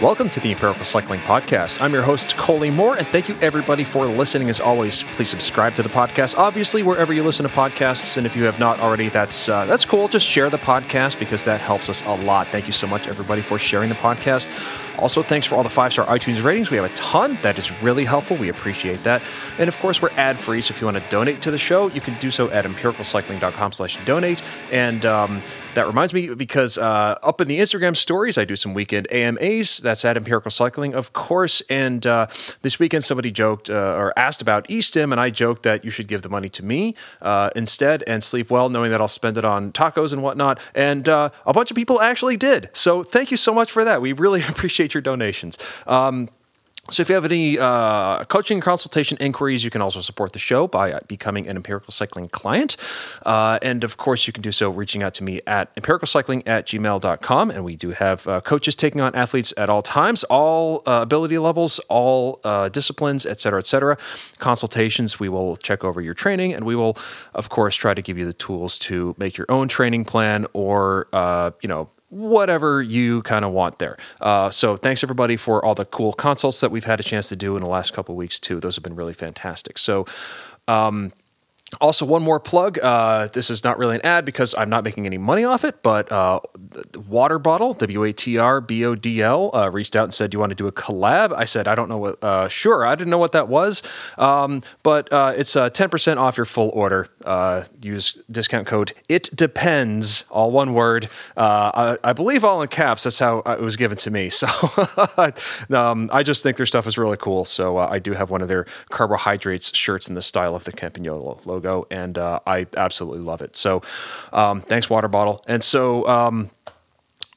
Welcome to the Empirical Cycling Podcast. I'm your host, Kolie Moore, and thank you everybody for listening. As always, please subscribe to the podcast. Obviously, wherever you listen to podcasts, and if you have not already, that's uh, that's cool. Just share the podcast because that helps us a lot. Thank you so much, everybody, for sharing the podcast. Also, thanks for all the five star iTunes ratings. We have a ton. That is really helpful. We appreciate that. And of course, we're ad free. So if you want to donate to the show, you can do so at empiricalcycling.com slash donate. And um, that reminds me because uh, up in the Instagram stories, I do some weekend AMAs. That's at Empirical Cycling, of course. And uh, this weekend, somebody joked uh, or asked about eStim, and I joked that you should give the money to me uh, instead and sleep well, knowing that I'll spend it on tacos and whatnot. And uh, a bunch of people actually did. So thank you so much for that. We really appreciate your donations. Um, so, if you have any uh, coaching consultation inquiries, you can also support the show by becoming an Empirical Cycling client. Uh, and of course, you can do so reaching out to me at empiricalcycling at gmail.com. And we do have uh, coaches taking on athletes at all times, all uh, ability levels, all uh, disciplines, et cetera, et cetera. Consultations, we will check over your training and we will, of course, try to give you the tools to make your own training plan or, uh, you know, whatever you kind of want there. Uh, so thanks everybody for all the cool consults that we've had a chance to do in the last couple weeks too. Those have been really fantastic. So. Um, also, one more plug. Uh, this is not really an ad because I'm not making any money off it, but uh, Water Bottle, W A T R B O D L, uh, reached out and said, Do you want to do a collab? I said, I don't know what, uh, sure. I didn't know what that was, um, but uh, it's uh, 10% off your full order. use discount code IT DEPENDS, all one word. I, I, believe all in caps. That's how it was given to me. So um, I just think their stuff is really cool. So I do have one of their carbohydrates shirts in the style of the Campagnolo logo logo, and uh, I absolutely love it. So, um, thanks, water bottle. And so, um,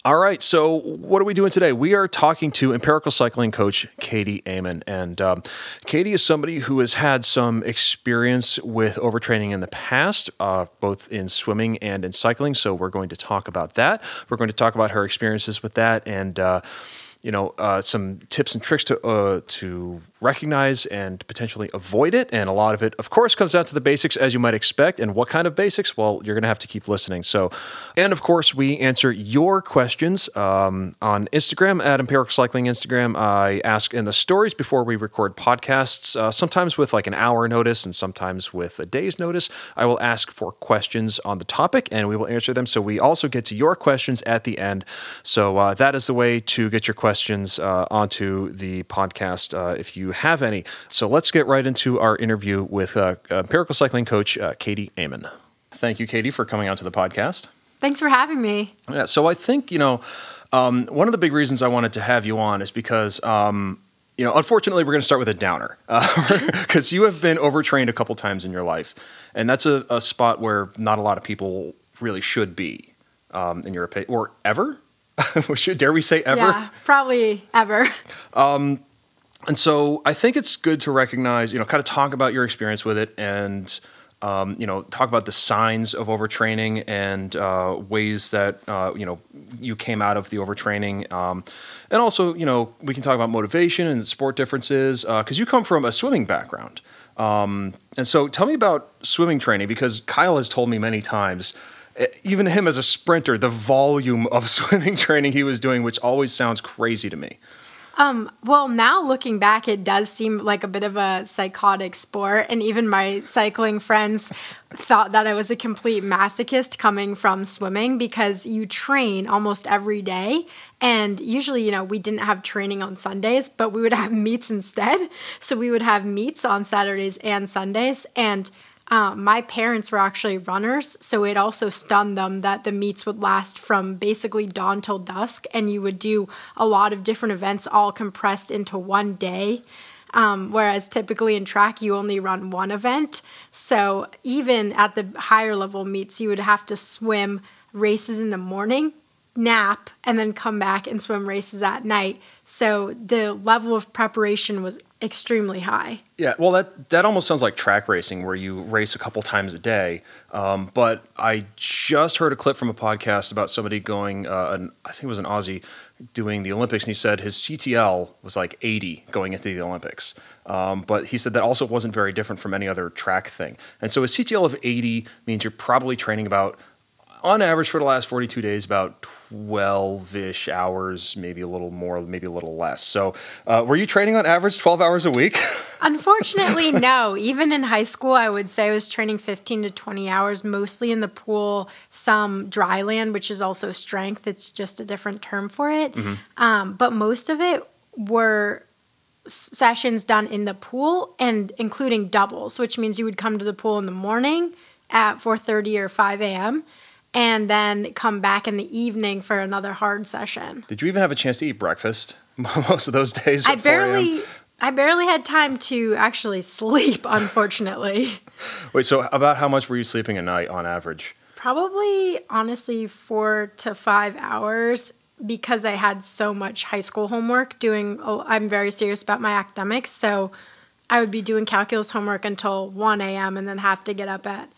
all right, so what are we doing today? We are talking to empirical cycling coach Katie Amon. And um, Katie is somebody who has had some experience with overtraining in the past, uh, both in swimming and in cycling. So we're going to talk about that. We're going to talk about her experiences with that and, uh, you know, uh, some tips and tricks to uh, to recognize and potentially avoid it. And a lot of it, of course, comes down to the basics as you might expect. And what kind of basics? Well, you're going to have to keep listening. So, and of course, we answer your questions um, on Instagram at Empirical Cycling Instagram. I ask in the stories before we record podcasts, uh, sometimes with like an hour notice and sometimes with a day's notice. I will ask for questions on the topic and we will answer them. So we also get to your questions at the end. So uh, that is the way to get your questions uh, onto the podcast uh, if you have any. So let's get right into our interview with uh, empirical cycling coach uh, Katie Amon. Thank you, Katie, for coming onto the podcast. Thanks for having me. Yeah, so I think, you know, um, one of the big reasons I wanted to have you on is because, um, you know, unfortunately, we're going to start with a downer because uh, you have been overtrained a couple times in your life. And that's a, a spot where not a lot of people really should be, um, in your opinion, or ever. Dare we say ever? Yeah, probably ever. Um, and so I think it's good to recognize, you know, kind of talk about your experience with it and, um, you know, talk about the signs of overtraining and uh, ways that, uh, you know, you came out of the overtraining. Um, and also, you know, we can talk about motivation and sport differences because uh, you come from a swimming background. Um, and so tell me about swimming training because Kyle has told me many times even him as a sprinter, the volume of swimming training he was doing, which always sounds crazy to me. Um, well, now looking back, it does seem like a bit of a psychotic sport. And even my cycling friends thought that I was a complete masochist coming from swimming because you train almost every day. And usually, you know, we didn't have training on Sundays, but we would have meets instead. So we would have meets on Saturdays and Sundays. And um, my parents were actually runners, so it also stunned them that the meets would last from basically dawn till dusk, and you would do a lot of different events all compressed into one day. Um, whereas typically in track, you only run one event. So even at the higher level meets, you would have to swim races in the morning, nap, and then come back and swim races at night. So the level of preparation was extremely high. Yeah, well, that that almost sounds like track racing, where you race a couple times a day. Um, but I just heard a clip from a podcast about somebody going, uh, an, I think it was an Aussie, doing the Olympics, and he said his CTL was like 80 going into the Olympics. Um, but he said that also wasn't very different from any other track thing. And so a CTL of 80 means you're probably training about, on average for the last 42 days, about 12 ish hours, maybe a little more, maybe a little less. So, uh, were you training on average 12 hours a week? Unfortunately, no. Even in high school, I would say I was training 15 to 20 hours, mostly in the pool, some dry land, which is also strength. It's just a different term for it. Mm-hmm. Um, but most of it were sessions done in the pool and including doubles, which means you would come to the pool in the morning at 4:30 or 5 a.m. and then come back in the evening for another hard session. Did you even have a chance to eat breakfast most of those days? I barely I barely had time to actually sleep, unfortunately. Wait, so about how much were you sleeping a night on average? Probably honestly 4 to 5 hours because I had so much high school homework doing, I'm very serious about my academics. So I would be doing calculus homework until 1 a.m. and then have to get up at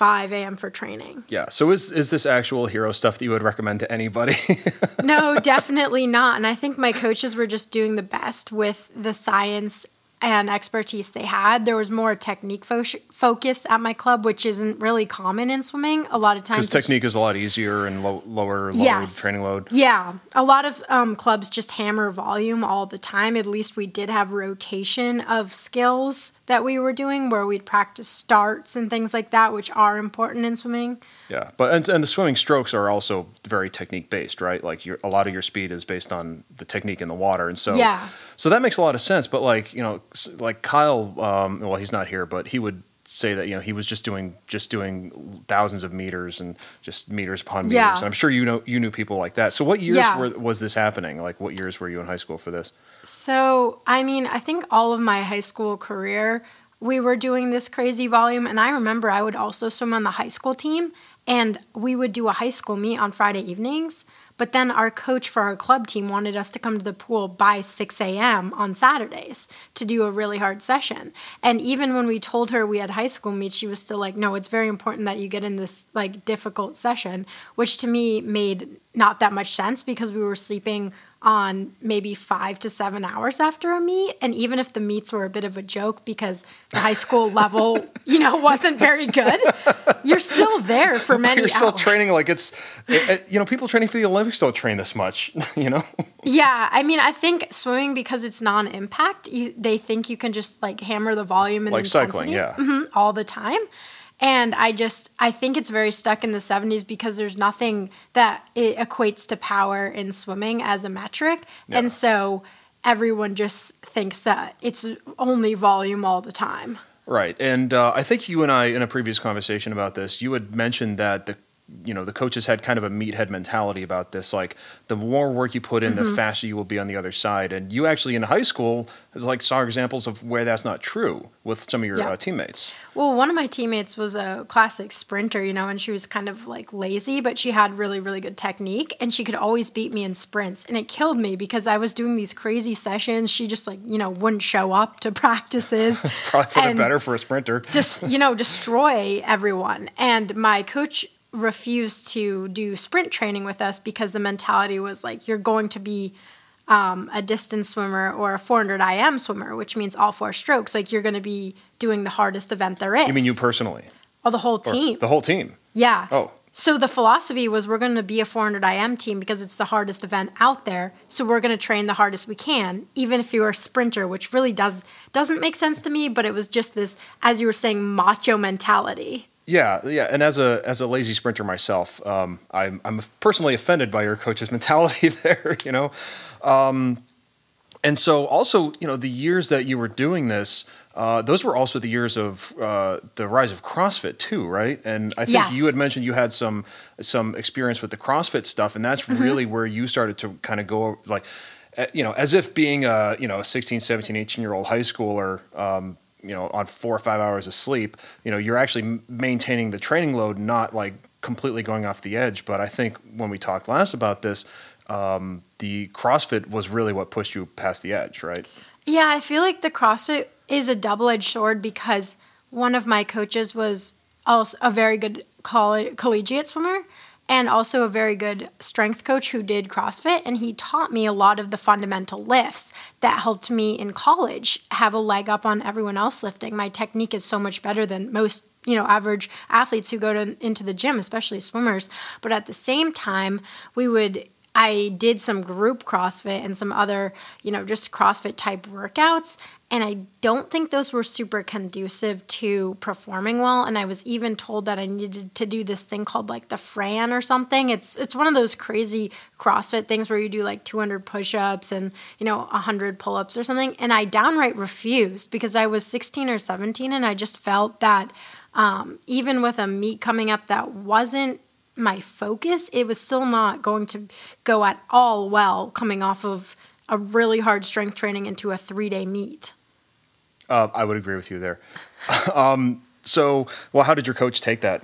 5 a.m. for training. Yeah. So is is this actual hero stuff that you would recommend to anybody? no, definitely not. And I think my coaches were just doing the best with the science and expertise they had. There was more technique fo- focus at my club, which isn't really common in swimming. A lot of times, because technique is a lot easier and low, lower load, yes. training load. Yeah, a lot of um, clubs just hammer volume all the time. At least we did have rotation of skills that we were doing, where we'd practice starts and things like that, which are important in swimming. Yeah, but and, and the swimming strokes are also very technique based, right? Like your, a lot of your speed is based on the technique in the water, and so yeah. So that makes a lot of sense. But like you know, like Kyle, um, well, he's not here, but he would say that you know he was just doing just doing thousands of meters and just meters upon meters. Yeah. And I'm sure you know you knew people like that. So what years yeah. were, was this happening? Like what years were you in high school for this? So I mean, I think all of my high school career we were doing this crazy volume, and I remember I would also swim on the high school team, and we would do a high school meet on Friday evenings. But then our coach for our club team wanted us to come to the pool by 6 a.m. on Saturdays to do a really hard session. And even when we told her we had high school meets, she was still like, no, it's very important that you get in this like difficult session, which to me made not that much sense because we were sleeping on maybe five to seven hours after a meet. And even if the meets were a bit of a joke because the high school level, you know, wasn't very good, you're still there for many You're still hours. training like it's, it, it, you know, people training for the Olympics don't train this much, you know? Yeah. I mean, I think swimming, because it's non impact, they think you can just like hammer the volume and like intensity cycling, yeah. Mm-hmm, all the time. And I just I think it's very stuck in the 70s because there's nothing that it equates to power in swimming as a metric. Yeah. And so everyone just thinks that it's only volume all the time. Right. And uh, I think you and I, in a previous conversation about this, you had mentioned that the you know the coaches had kind of a meathead mentality about this like the more work you put in mm-hmm. the faster you will be on the other side. And you actually in high school is like saw examples of where that's not true with some of your yeah. uh, teammates. Well one of my teammates was a classic sprinter you know and she was kind of like lazy but she had really really good technique and she could always beat me in sprints. And it killed me because i was doing these crazy sessions. She just like you know wouldn't show up to practices. Probably for the better for a sprinter. just you know destroy everyone. And my coach refused to do sprint training with us because the mentality was like you're going to be um, a distance swimmer or a 400 IM swimmer, which means all four strokes. Like you're going to be doing the hardest event there is. You mean you personally? Oh, the whole team. Or the whole team. Yeah. Oh. So the philosophy was we're going to be a 400 IM team because it's the hardest event out there. So we're going to train the hardest we can, even if you're a sprinter, which really does doesn't make sense to me. But it was just this, as you were saying, macho mentality. Yeah, yeah, and as a as a lazy sprinter myself, um, I'm I'm personally offended by your coach's mentality there. You know, um, and so also you know the years that you were doing this, uh, those were also the years of uh, the rise of CrossFit too, right? And I think yes. you had mentioned you had some some experience with the CrossFit stuff, and that's mm-hmm. really where you started to kind of go like, eh, you know, as if being a you know a 16, 17, 18 year old high schooler. Um, you know on four or five hours of sleep you know you're actually maintaining the training load not like completely going off the edge. But i think when we talked last about this um, the crossfit was really what pushed you past the edge right? Yeah i feel like the crossfit is a double-edged sword because one of my coaches was also a very good coll- collegiate swimmer and also a very good strength coach who did CrossFit. And he taught me a lot of the fundamental lifts that helped me in college have a leg up on everyone else lifting. My technique is so much better than most you know average athletes who go to into the gym especially swimmers but at the same time we would I did some group CrossFit and some other, you know, just CrossFit type workouts. And I don't think those were super conducive to performing well. And I was even told that I needed to do this thing called like the Fran or something. It's it's one of those crazy CrossFit things where you do like 200 push-ups and you know 100 pull-ups or something. And I downright refused because I was 16 or 17 and I just felt that um, even with a meet coming up that wasn't my focus, it was still not going to go at all well coming off of a really hard strength training into a three day meet. Uh, I would agree with you there. um, so, well, how did your coach take that?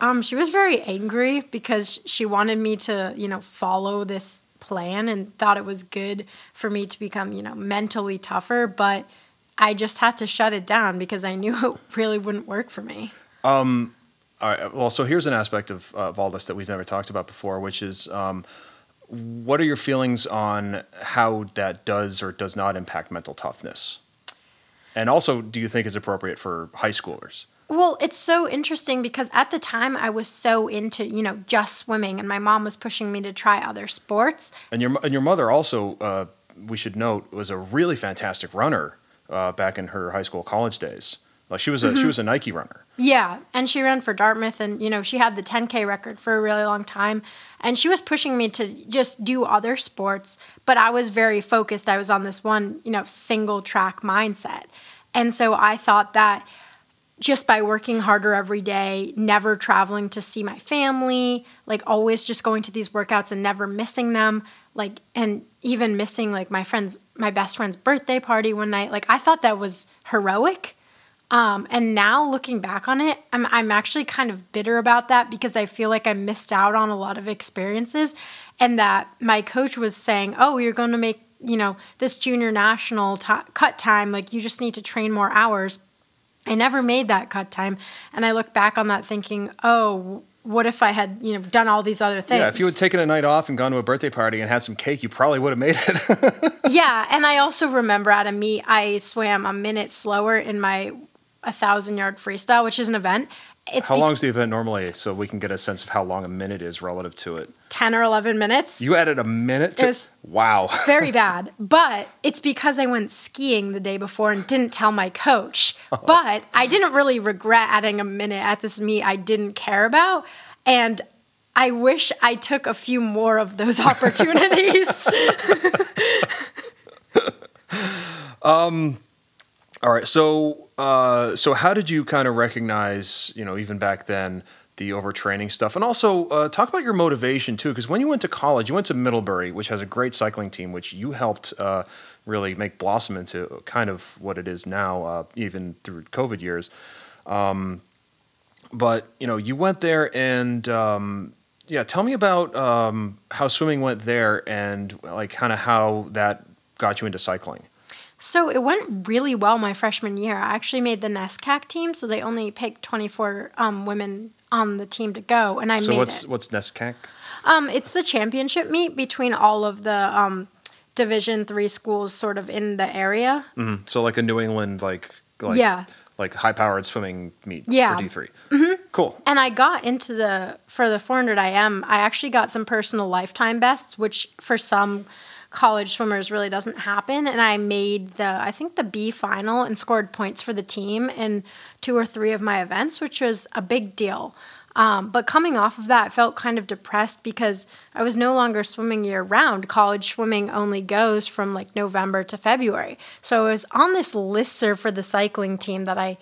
Um, she was very angry because she wanted me to, you know, follow this plan and thought it was good for me to become, you know, mentally tougher. But I just had to shut it down because I knew it really wouldn't work for me. Um, all right. Well, so here's an aspect of, uh, of all this that we've never talked about before, which is um, what are your feelings on how that does or does not impact mental toughness? And also, do you think it's appropriate for high schoolers? Well, it's so interesting because at the time I was so into, you know, just swimming and my mom was pushing me to try other sports. And your and your mother also, uh, we should note, was a really fantastic runner uh, back in her high school college days. Like she was a mm-hmm. she was a Nike runner. Yeah, and she ran for Dartmouth, and you know she had the 10k record for a really long time, and she was pushing me to just do other sports. But I was very focused. I was on this one, you know, single track mindset, and so I thought that just by working harder every day, never traveling to see my family, like always just going to these workouts and never missing them, like and even missing like my friend's my best friend's birthday party one night, like I thought that was heroic um, and now looking back on it, I'm, I'm actually kind of bitter about that because I feel like I missed out on a lot of experiences and that my coach was saying, oh, you're going to make, you know, this junior national t- cut time. Like you just need to train more hours. I never made that cut time. And I look back on that thinking, oh, what if I had, you know, done all these other things? Yeah, if you had taken a night off and gone to a birthday party and had some cake, you probably would have made it. yeah, and I also remember at a meet I swam a minute slower in my a thousand yard freestyle, which is an event. It's how long is the event normally, so we can get a sense of how long a minute is relative to it? Ten or eleven minutes. You added a minute. To, it was wow, very bad. But it's because I went skiing the day before and didn't tell my coach. Oh. But I didn't really regret adding a minute at this meet I didn't care about, and I wish I took a few more of those opportunities. um. All right, so uh, so how did you kind of recognize, you know, even back then, the overtraining stuff, and also uh, talk about your motivation too? Because when you went to college, you went to Middlebury, which has a great cycling team, which you helped uh, really make blossom into kind of what it is now, uh, even through COVID years. Um, but you know, you went there, and um, yeah, tell me about um, how swimming went there, and like kind of how that got you into cycling. So it went really well my freshman year. I actually made the NESCAC team, so they only picked 24 um, women on the team to go, and I so made what's, it. what's NESCAC? Um, it's the championship meet between all of the um, Division three schools, sort of in the area. Mm-hmm. So like a New England, like, like yeah, like high powered swimming meet yeah. for D 3 mm-hmm. Cool. And I got into the for the 400 IM. I actually got some personal lifetime bests, which for some college swimmers really doesn't happen. And I made the, I think the B final and scored points for the team in two or three of my events, which was a big deal. Um, but coming off of that, I felt kind of depressed because I was no longer swimming year round. College swimming only goes from like November to February. So I was on this listserv for the cycling team that I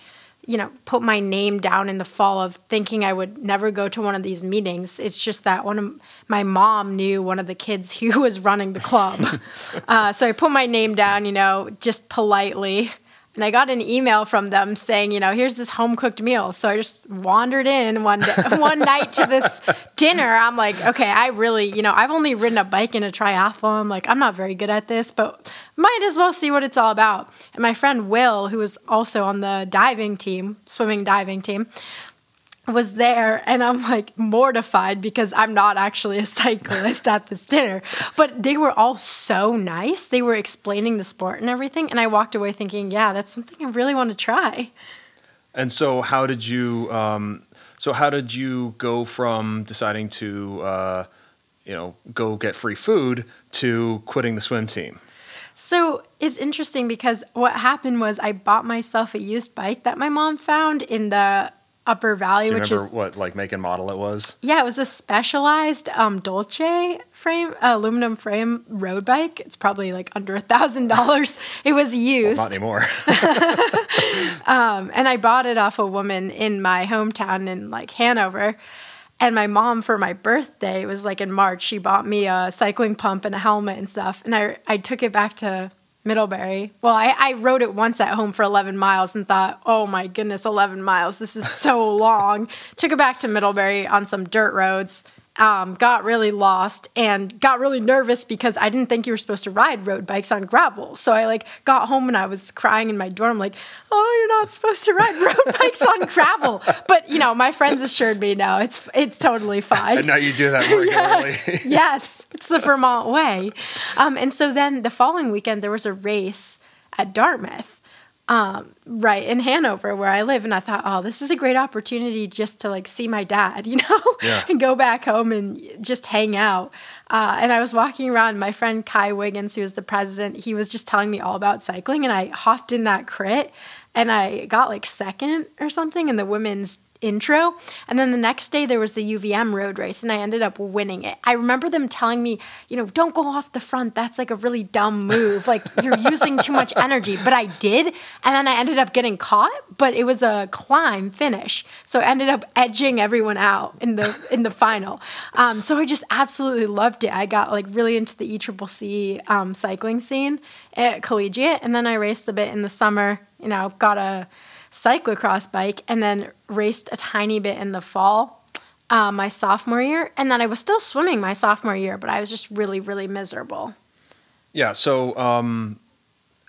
you know, put my name down in the fall of thinking I would never go to one of these meetings. It's just that one of my mom knew one of the kids who was running the club. uh, so I put my name down, you know, just politely. And I got an email from them saying, you know, here's this home cooked meal. So I just wandered in one day, one night to this dinner. I'm like, okay, I really, you know, I've only ridden a bike in a triathlon. Like, I'm not very good at this, but might as well see what it's all about. And my friend Will, who was also on the diving team, swimming diving team, was there and I'm like mortified because I'm not actually a cyclist at this dinner. But they were all so nice. They were explaining the sport and everything. And I walked away thinking, yeah, that's something I really want to try. And so, how did you? Um, so, how did you go from deciding to, uh, you know, go get free food to quitting the swim team? So it's interesting because what happened was I bought myself a used bike that my mom found in the Upper Valley, which remember is what like make and model it was? yeah, it was a specialized um, Dolce frame, uh, aluminum frame road bike. It's probably like under a thousand dollars. It was Well, used. not anymore. Um, and I bought it off a woman in my hometown in like Hanover. And my mom, for my birthday, it was like in March, she bought me a cycling pump and a helmet and stuff. And I, I took it back to Middlebury. Well, I, I rode it once at home for 11 miles and thought, oh my goodness, 11 miles. This is so long. took it back to Middlebury on some dirt roads. Um, got really lost and got really nervous because I didn't think you were supposed to ride road bikes on gravel. So I like got home and I was crying in my dorm, like, "Oh, you're not supposed to ride road bikes on gravel." But you know, my friends assured me, no, it's it's totally fine. and now you do that regularly. Yes, yes, it's the Vermont way. Um, and so then the following weekend, there was a race at Dartmouth, um, right in Hanover, where I live. And I thought, oh, this is a great opportunity just to like see my dad, you know, Yeah. and go back home and just hang out. Uh, and I was walking around. My friend Kai Wiggins, who was the president, he was just telling me all about cycling. And I hopped in that crit and I got like second or something in the women's intro. And then the next day there was the UVM road race and I ended up winning it. I remember them telling me, you know, don't go off the front. That's like a really dumb move. Like you're using too much energy. But I did. And then I ended up getting caught, but it was a climb finish. So I ended up edging everyone out in the in the final. Um, so I just absolutely loved it. I got like really into the ECCC um, cycling scene at collegiate. And then I raced a bit in the summer, you know, got a cyclocross bike and then raced a tiny bit in the fall uh, my sophomore year and then i was still swimming my sophomore year but i was just really really miserable Yeah. So, um,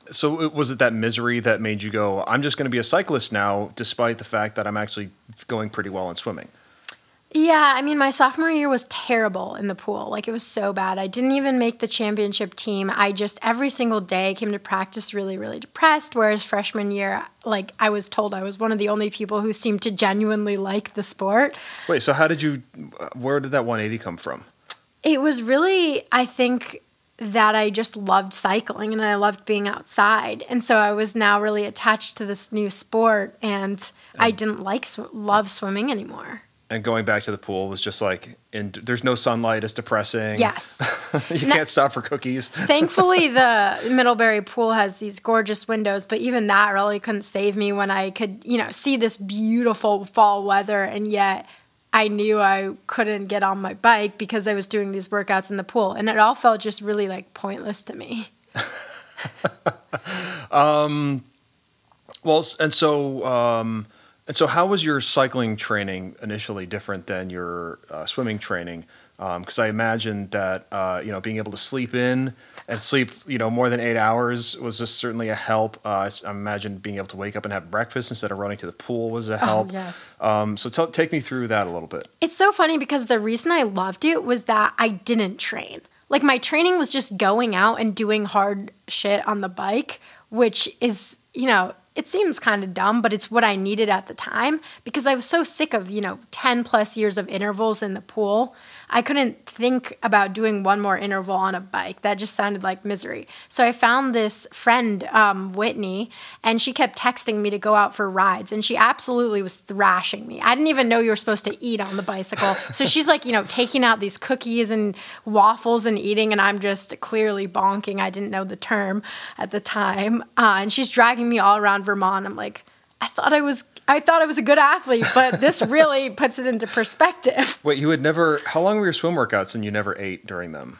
so it, was it that misery that made you go? I'm just going to be a cyclist now, despite the fact that I'm actually going pretty well in swimming. Yeah i mean my sophomore year was terrible in the pool like it was so bad i didn't even make the championship team i just every single day came to practice really really depressed whereas freshman year like i was told i was one of the only people who seemed to genuinely like the sport Wait. So how did you? uh, Where did that 180 come from? It was really, I think, that I just loved cycling and I loved being outside. And so I was now really attached to this new sport and I didn't like, sw- love swimming anymore. And going back to the pool was just like, and there's no sunlight. It's depressing. Yes. you can't stop for cookies. Thankfully, the Middlebury pool has these gorgeous windows, but even that really couldn't save me when I could, you know, see this beautiful fall weather and yet I knew I couldn't get on my bike because I was doing these workouts in the pool. And it all felt just really like pointless to me. um Well, and so, um, and so, how was your cycling training initially different than your uh, swimming training? Because I imagine that uh, you know being able to sleep in and sleep you know more than eight hours was just certainly a help. Uh, I imagine being able to wake up and have breakfast instead of running to the pool was a help. yes. Um, so tell, take me through that a little bit. It's so funny because the reason I loved it was that I didn't train. Like my training was just going out and doing hard shit on the bike, which is, you know, it seems kind of dumb, but it's what I needed at the time because I was so sick of, you know, 10 plus years of intervals in the pool. I couldn't think about doing one more interval on a bike. That just sounded like misery. So I found this friend, um, Whitney, and she kept texting me to go out for rides. And she absolutely was thrashing me. I didn't even know you were supposed to eat on the bicycle. So she's like, you know, taking out these cookies and waffles and eating, and I'm just clearly bonking. I didn't know the term at the time. Uh, and she's dragging me all around Vermont. I'm like, I thought I was. I thought I was a good athlete, but this really puts it into perspective. Wait, you had never? How long were your swim workouts and you never ate during them?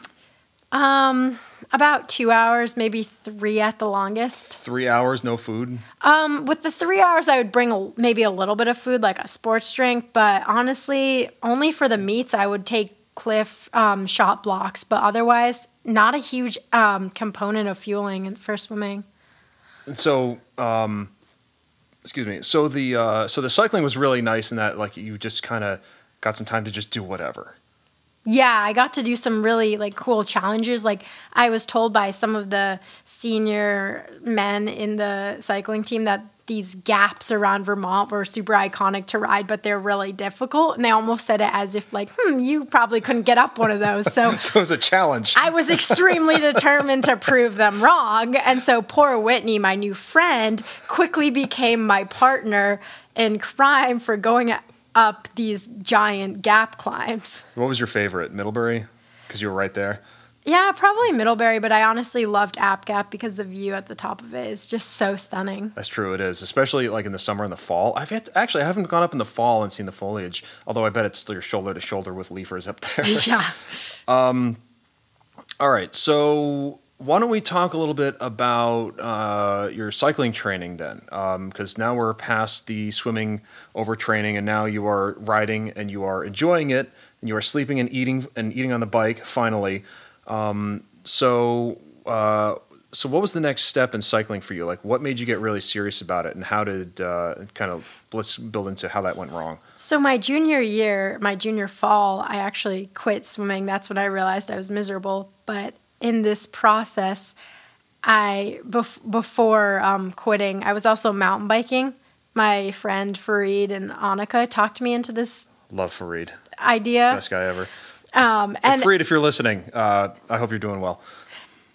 Um, about two hours, maybe three at the longest. Three hours, no food. Um, with the three hours, I would bring a, maybe a little bit of food, like a sports drink, but honestly, only for the meets, I would take Clif um, Shot Bloks, but otherwise, not a huge um, component of fueling for swimming. And so, um, excuse me. So the uh, so the cycling was really nice in that like you just kind of got some time to just do whatever. Yeah, I got to do some really like cool challenges. Like I was told by some of the senior men in the cycling team that these gaps around Vermont were super iconic to ride, but they're really difficult. And they almost said it as if like, hmm, you probably couldn't get up one of those. So, so it was a challenge. I was extremely determined to prove them wrong. And so poor Whitney, my new friend, quickly became my partner in crime for going up these giant gap climbs. What was your favorite? Middlebury? Because you were right there. Yeah, probably Middlebury, but I honestly loved App Gap because the view at the top of it is just so stunning. That's true. It is, especially like in the summer and the fall. I've to, actually I haven't gone up in the fall and seen the foliage, although I bet it's still shoulder to shoulder with leafers up there. Yeah. um, all right, so why don't we talk a little bit about uh, your cycling training then? Because um, now we're past the swimming overtraining, and now you are riding and you are enjoying it, and you are sleeping and eating and eating on the bike finally. Um, so, uh, so what was the next step in cycling for you? Like, what made you get really serious about it, and how did uh, kind of let's build into how that went wrong? So my junior year, my junior fall, I actually quit swimming. That's when I realized I was miserable. But in this process, I bef- before um, quitting, I was also mountain biking. My friend Farid and Annika talked me into this. Love Farid. Idea. Best guy ever. Um, and Farid, if you're listening, uh, I hope you're doing well.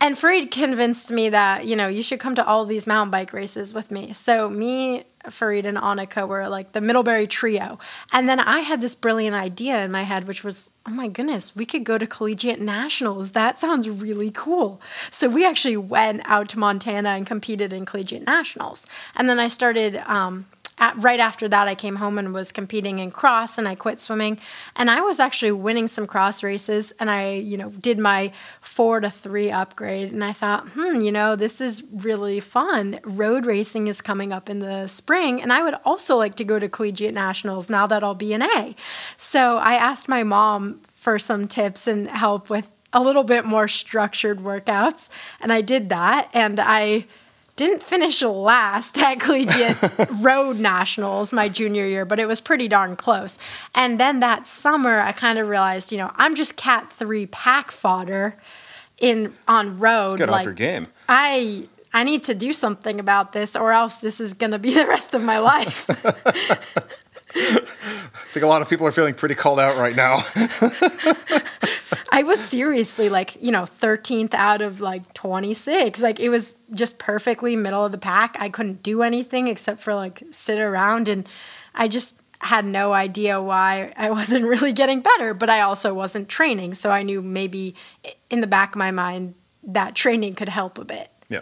And Farid convinced me that, you know, you should come to all these mountain bike races with me. So me, Farid, and Annika were like the Middlebury trio. And then I had this brilliant idea in my head, which was, oh my goodness, we could go to collegiate nationals. That sounds really cool. So we actually went out to Montana and competed in collegiate nationals. And then I started um, at, right after that, I came home and was competing in cross, and I quit swimming. And I was actually winning some cross races, and I, you know, did my four to three upgrade. And I thought, hmm, you know, this is really fun. Road racing is coming up in the spring, and I would also like to go to collegiate nationals now that I'll be an A. So I asked my mom for some tips and help with a little bit more structured workouts, and I did that, and I didn't finish last at collegiate road nationals my junior year, but it was pretty darn close. And then that summer, I kind of realized, you know, I'm just cat three pack fodder in on road. Got like, your game. I I need to do something about this, or else this is going to be the rest of my life. I think a lot of people are feeling pretty called out right now. I was seriously like, you know, 13th out of like 26. Like it was just perfectly middle of the pack. I couldn't do anything except for like sit around and I just had no idea why I wasn't really getting better, but I also wasn't training. So I knew maybe in the back of my mind that training could help a bit. Yeah.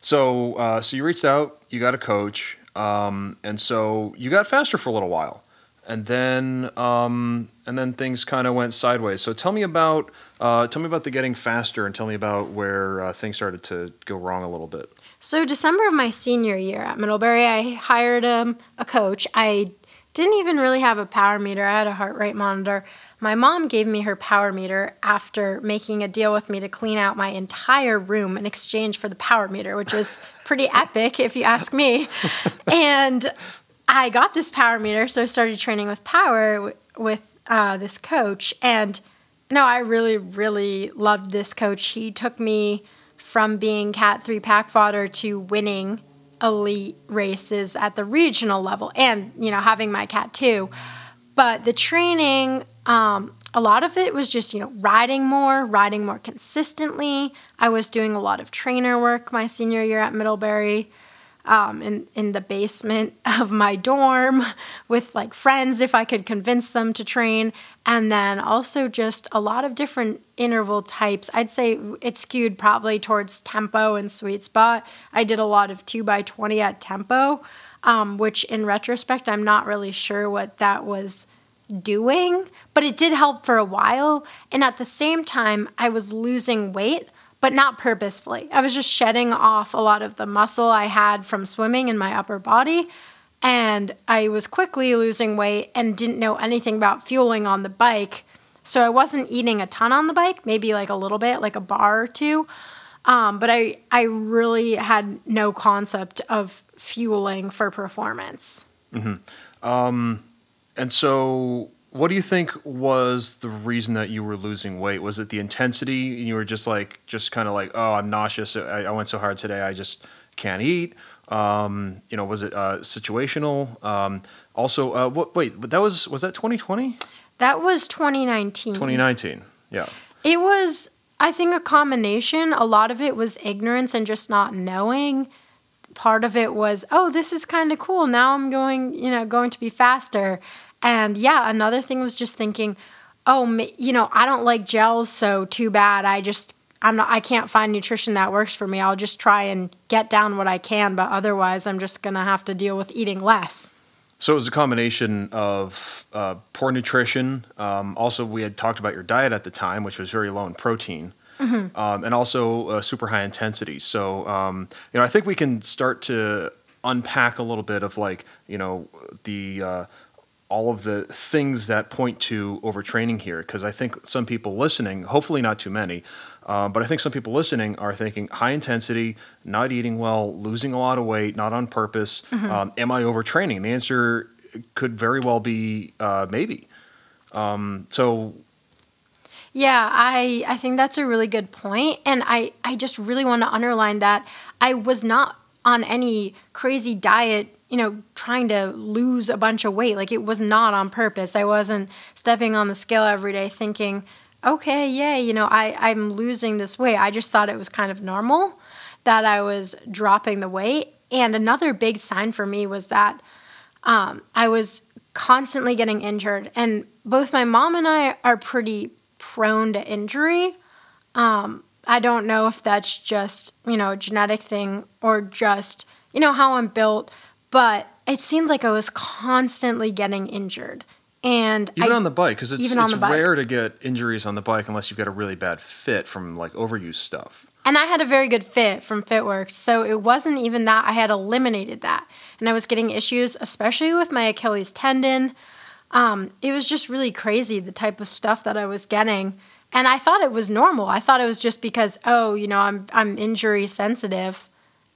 So, uh, so you reached out, you got a coach, um, and so you got faster for a little while and then um, and then things kind of went sideways. So tell me about uh, tell me about the getting faster, and tell me about where uh, things started to go wrong a little bit. So December of my senior year at Middlebury, I hired um, a coach. I didn't even really have a power meter. I had a heart rate monitor. My mom gave me her power meter after making a deal with me to clean out my entire room in exchange for the power meter, which was pretty epic, if you ask me. And I got this power meter, so I started training with power with uh, this coach. And no, I really, really loved this coach. He took me from being Cat 3 pack fodder to winning elite races at the regional level and, you know, having my Cat 2. But the training, um, a lot of it was just, you know, riding more, riding more consistently. I was doing a lot of trainer work my senior year at Middlebury um, in in the basement of my dorm with like friends if I could convince them to train, and then also just a lot of different interval types. I'd say it skewed probably towards tempo and sweet spot. I did a lot of two by twenty at tempo, um, which in retrospect I'm not really sure what that was doing, but it did help for a while. And at the same time, I was losing weight but not purposefully. I was just shedding off a lot of the muscle I had from swimming in my upper body. And I was quickly losing weight and didn't know anything about fueling on the bike. So I wasn't eating a ton on the bike, maybe like a little bit, like a bar or two. Um, but I, I really had no concept of fueling for performance. Mm-hmm. Um, and so what do you think was the reason that you were losing weight? Was it the intensity? And you were just like, just kind of like, oh, I'm nauseous. I, I, went so hard today. I just can't eat. Um, you know, was it uh, situational? Um, also, uh, what? Wait, that was was that 2020? That was 2019. 2019. Yeah. It was. I think a combination. A lot of it was ignorance and just not knowing. Part of it was, oh, this is kind of cool. Now I'm going, you know, going to be faster and yeah, another thing was just thinking, oh, you know, I don't like gels, so too bad. I just I'm not I can't find nutrition that works for me. I'll just try and get down what I can, but otherwise I'm just going to have to deal with eating less. So it was a combination of uh, poor nutrition. Um, also, we had talked about your diet at the time, which was very low in protein, mm-hmm. um, and also uh, super high intensity. So, um, you know, I think we can start to unpack a little bit of like, you know, the uh, all of the things that point to overtraining here because I think some people listening, hopefully not too many, uh, but I think some people listening are thinking high intensity, not eating well, losing a lot of weight, not on purpose. Mm-hmm. Um, am I overtraining? The answer could very well be uh, maybe. Um, so. Yeah, I, I think that's a really good point. And I, I just really want to underline that I was not on any crazy diet you know, trying to lose a bunch of weight. Like it was not on purpose. I wasn't stepping on the scale every day thinking, okay, yay, you know, I, I'm losing this weight. I just thought it was kind of normal that I was dropping the weight. And another big sign for me was that um, I was constantly getting injured. And both my mom and I are pretty prone to injury. Um, I don't know if that's just, you know, a genetic thing or just, you know, how I'm built but it seemed like I was constantly getting injured. And even I, on the bike, because it's, it's rare to get injuries on the bike unless you've got a really bad fit from like overuse stuff. And I had a very good fit from Fit Werx, so it wasn't even that I had eliminated that, and I was getting issues, especially with my Achilles tendon. Um, it was just really crazy the type of stuff that I was getting, and I thought it was normal. I thought it was just because oh, you know, I'm I'm injury sensitive,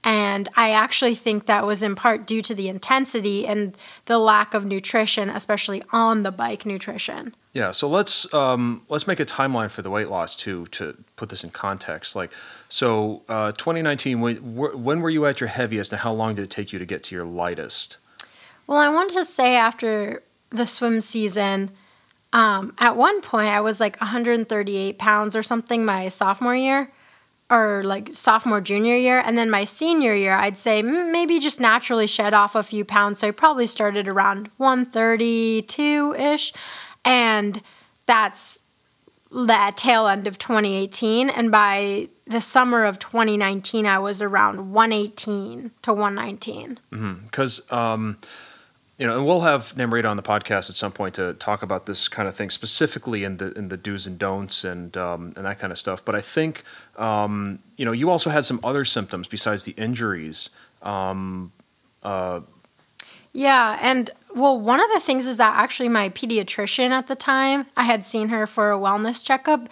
and I actually think that was in part due to the intensity and the lack of nutrition, especially on the bike nutrition. Yeah, so let's um, let's make a timeline for the weight loss too to put this in context. Like, so uh, 2019, when, when were you at your heaviest, and how long did it take you to get to your lightest? Well, I wanted to say after the swim season, um, at one point I was like 138 pounds or something my sophomore year, or like sophomore junior year and then my senior year i'd say maybe just naturally shed off a few pounds so i probably started around 132ish and that's the tail end of 2018 and by the summer of 2019 i was around 118 to 119 because mm-hmm. um, you know, and we'll have Namrata on the podcast at some point to talk about this kind of thing specifically in the in the do's and don'ts and um, and that kind of stuff. But I think um, you know you also had some other symptoms besides the injuries. Um, uh, yeah, and well, one of the things is that actually my pediatrician at the time, I had seen her for a wellness checkup,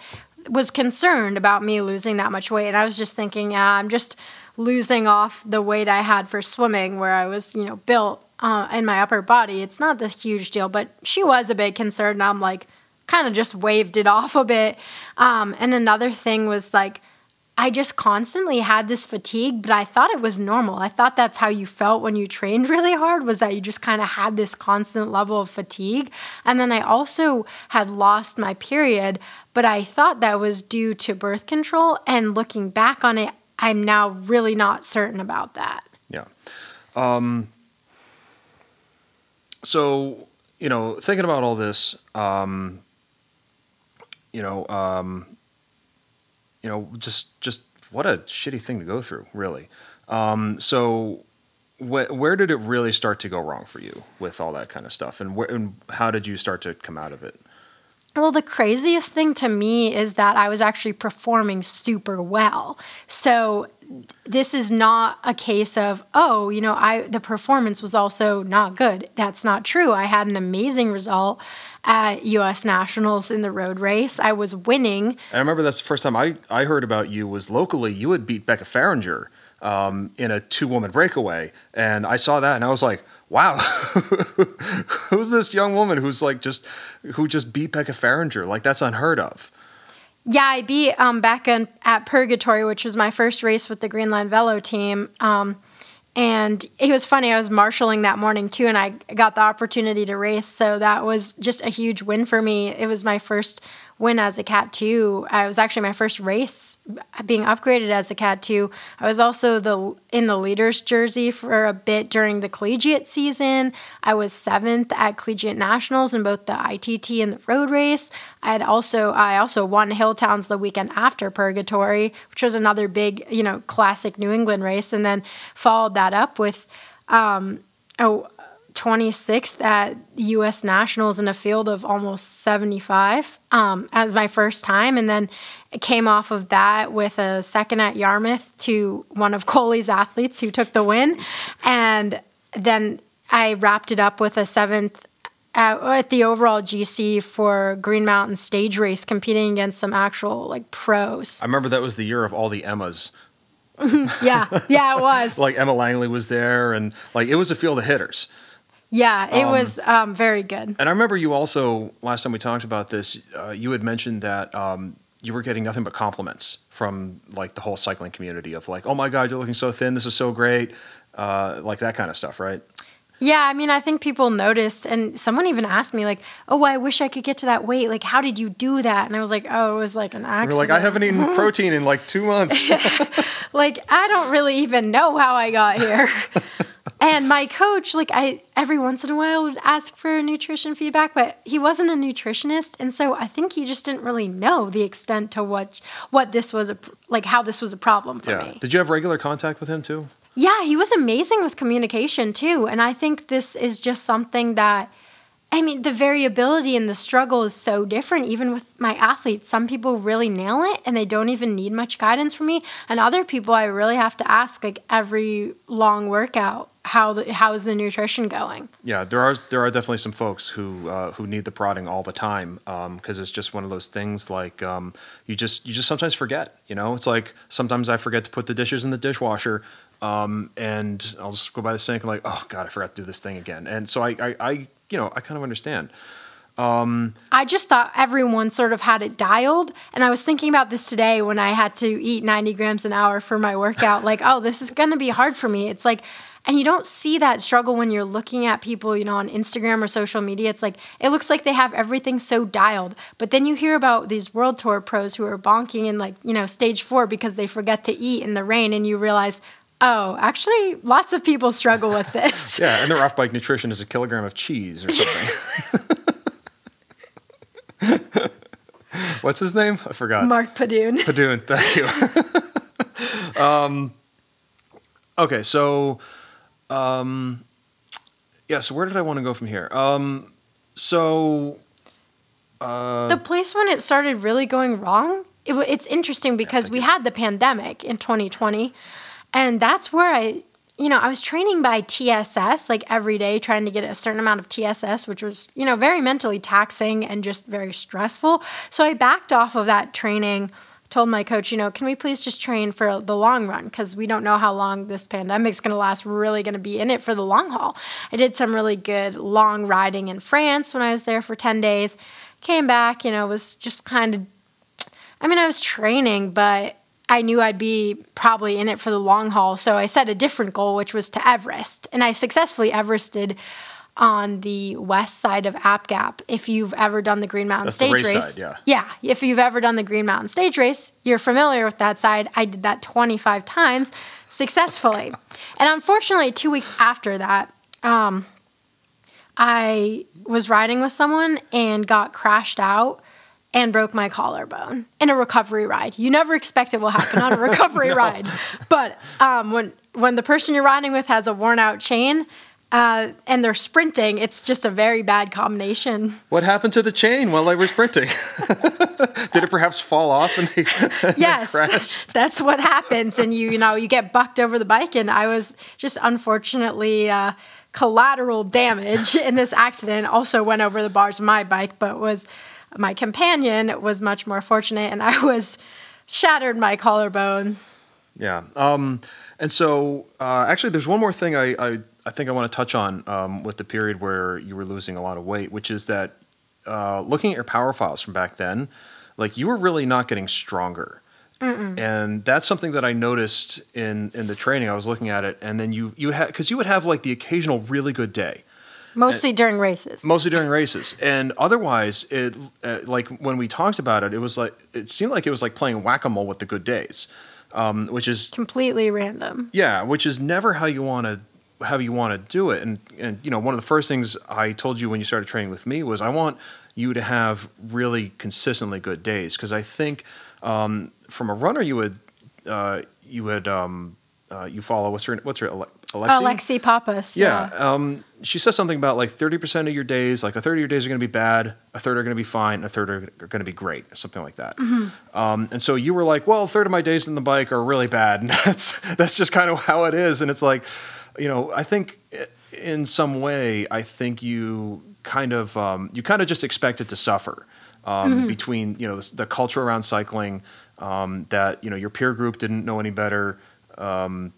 was concerned about me losing that much weight, and I was just thinking, yeah, I'm just losing off the weight I had for swimming, where I was, you know, built uh, in my upper body. It's not this huge deal, but she was a bit concerned. And I'm like, kind of just waved it off a bit. Um, and another thing was like, I just constantly had this fatigue, but I thought it was normal. I thought that's how you felt when you trained really hard was that you just kind of had this constant level of fatigue. And then I also had lost my period, but I thought that was due to birth control. And looking back on it, I'm now really not certain about that. Yeah. Um, so you know, thinking about all this, um, you know, um, you know, just just what a shitty thing to go through, really. Um, so, wh- where did it really start to go wrong for you with all that kind of stuff, and, wh- and how did you start to come out of it? Well, the craziest thing to me is that I was actually performing super well. So this is not a case of oh you know i the performance was also not good. That's not true. I had an amazing result at us nationals in the road race. I was winning. I remember that's the first time i, I heard about you was locally. You had beat becca fahringer um, in a two-woman breakaway. And i saw that and i was like wow, who's this young woman who's like just who just beat Becca Fahringer? Like that's unheard of. Yeah, I beat um, back at Purgatory, which was my first race with the Green Line Velo team. Um, and it was funny. I was marshaling that morning too, and I got the opportunity to race. So that was just a huge win for me. It was my first win as a cat 2 i was actually my first race being upgraded as a cat 2 i was also the in the leaders jersey for a bit during the collegiate season. I was seventh at collegiate nationals in both the itt and the road race. I had also i also won hilltowns the weekend after purgatory which was another big you know classic new england race and then followed that up with um, oh 26th at U.S. Nationals in a field of almost 75 um, as my first time, and then came off of that with a second at Yarmouth to one of Kolie's athletes who took the win, and then I wrapped it up with a seventh at, at, the overall GC for Green Mountain stage race, competing against some actual like pros. I remember that was the year of all the Emmas. yeah, yeah, it was. like Emma Langley was there, and like it was a field of hitters. Yeah, it um, was um, very good. And I remember you also last time we talked about this, uh, you had mentioned that um, you were getting nothing but compliments from like the whole cycling community of like, oh my god, you're looking so thin, this is so great, uh, like that kind of stuff, right? Yeah, I mean, I think people noticed, and someone even asked me, like, "Oh, I wish I could get to that weight. Like, how did you do that?" And I was like, "Oh, it was like an accident." You're like, "I haven't eaten protein in like two months." like, I don't really even know how I got here. and my coach, like I every once in a while would ask for nutrition feedback, but he wasn't a nutritionist, and so I think he just didn't really know the extent to what what this was a like how this was a problem for yeah. me. Did you have regular contact with him too? Yeah, he was amazing with communication too, and I think this is just something that I mean, the variability and the struggle is so different, even with my athletes. Some people really nail it and they don't even need much guidance from me. And other people, I really have to ask, like, every long workout, how the, how is the nutrition going? Yeah, there are there are definitely some folks who uh, who need the prodding all the time because um, it's just one of those things. Like um, you just you just sometimes forget. You know, it's like sometimes I forget to put the dishes in the dishwasher. Um, and I'll just go by the sink and like, oh God, I forgot to do this thing again. And so I, I, I you know, I kind of understand. Um, I just thought everyone sort of had it dialed. And I was thinking about this today when I had to eat 90 grams an hour for my workout. like, oh, this is going to be hard for me. It's like, and you don't see that struggle when you're looking at people, you know, on Instagram or social media. It's like, it looks like they have everything so dialed. But then you hear about these world tour pros who are bonking in like, you know, stage four because they forget to eat in the rain. And you realize, Oh, actually, lots of people struggle with this. yeah, and their off bike nutrition is a kilogram of cheese or something. What's his name? I forgot. Mark Padun. Padun, thank you. um, okay, so, um, yeah, so where did I want to go from here? Um, so, uh, the place when it started really going wrong, it, it's interesting because we had the pandemic in 2020. And that's where I, you know, I was training by TSS like every day, trying to get a certain amount of TSS, which was, you know, very mentally taxing and just very stressful. So I backed off of that training told my coach, you know, can we please just train for the long run? Because we don't know how long this pandemic's going to last. We're really going to be in it for the long haul. I did some really good long riding in France when I was there for 10 days. Came back, you know, was just kind of, I mean, I was training, but I knew I'd be probably in it for the long haul. So I set a different goal, which was to Everest. And I successfully Everested on the west side of App Gap. If you've ever done the Green Mountain That's Stage race, race, side, yeah. yeah, if you've ever done the Green Mountain Stage race, you're familiar with that side. I did that 25 times successfully. and unfortunately, two weeks after that, um, I was riding with someone and got crashed out and broke my collarbone in a recovery ride. You never expect it will happen on a recovery no. ride, but um, when when the person you're riding with has a worn out chain. Uh, and they're sprinting. It's just a very bad combination. What happened to the chain while they were sprinting? Did it perhaps fall off and they, yes, they crashed? that's what happens. And you, you know, you get bucked over the bike. And I was just unfortunately uh, collateral damage in this accident. Also went over the bars of my bike, but was my companion was much more fortunate, and I was shattered my collarbone. Yeah. Um, and so, uh, actually, there's one more thing I, I, I think I want to touch on um, with the period where you were losing a lot of weight, which is that uh, looking at your power files from back then, like you were really not getting stronger. Mm-mm. And that's something that I noticed in in the training. I was looking at it, and then you you had because you would have like the occasional really good day, mostly and, during races. Mostly during races, and otherwise, it uh, like when we talked about it, it was like it seemed like it was like playing whack a mole with the good days, um, which is completely random. Yeah, which is never how you want to how you want to do it. And and you know, one of the first things I told you when you started training with me was I want you to have really consistently good days because I think um, from a runner you would uh, you would um, uh, you follow what's her what's her Alexi? Alexi Pappas. Yeah. yeah. Um, she says something about like 30% of your days, like a third of your days are going to be bad, a third are going to be fine, and a third are, going to be great, or something like that. Mm-hmm. Um, and so you were like, well, a third of my days in the bike are really bad. And that's, that's just kind of how it is. And it's like, you know, I think in some way, I think you kind of, um, you kind of just expect it to suffer. Um, mm-hmm. Between you know the, the, culture around cycling, um, that you know your peer group didn't know any better, um,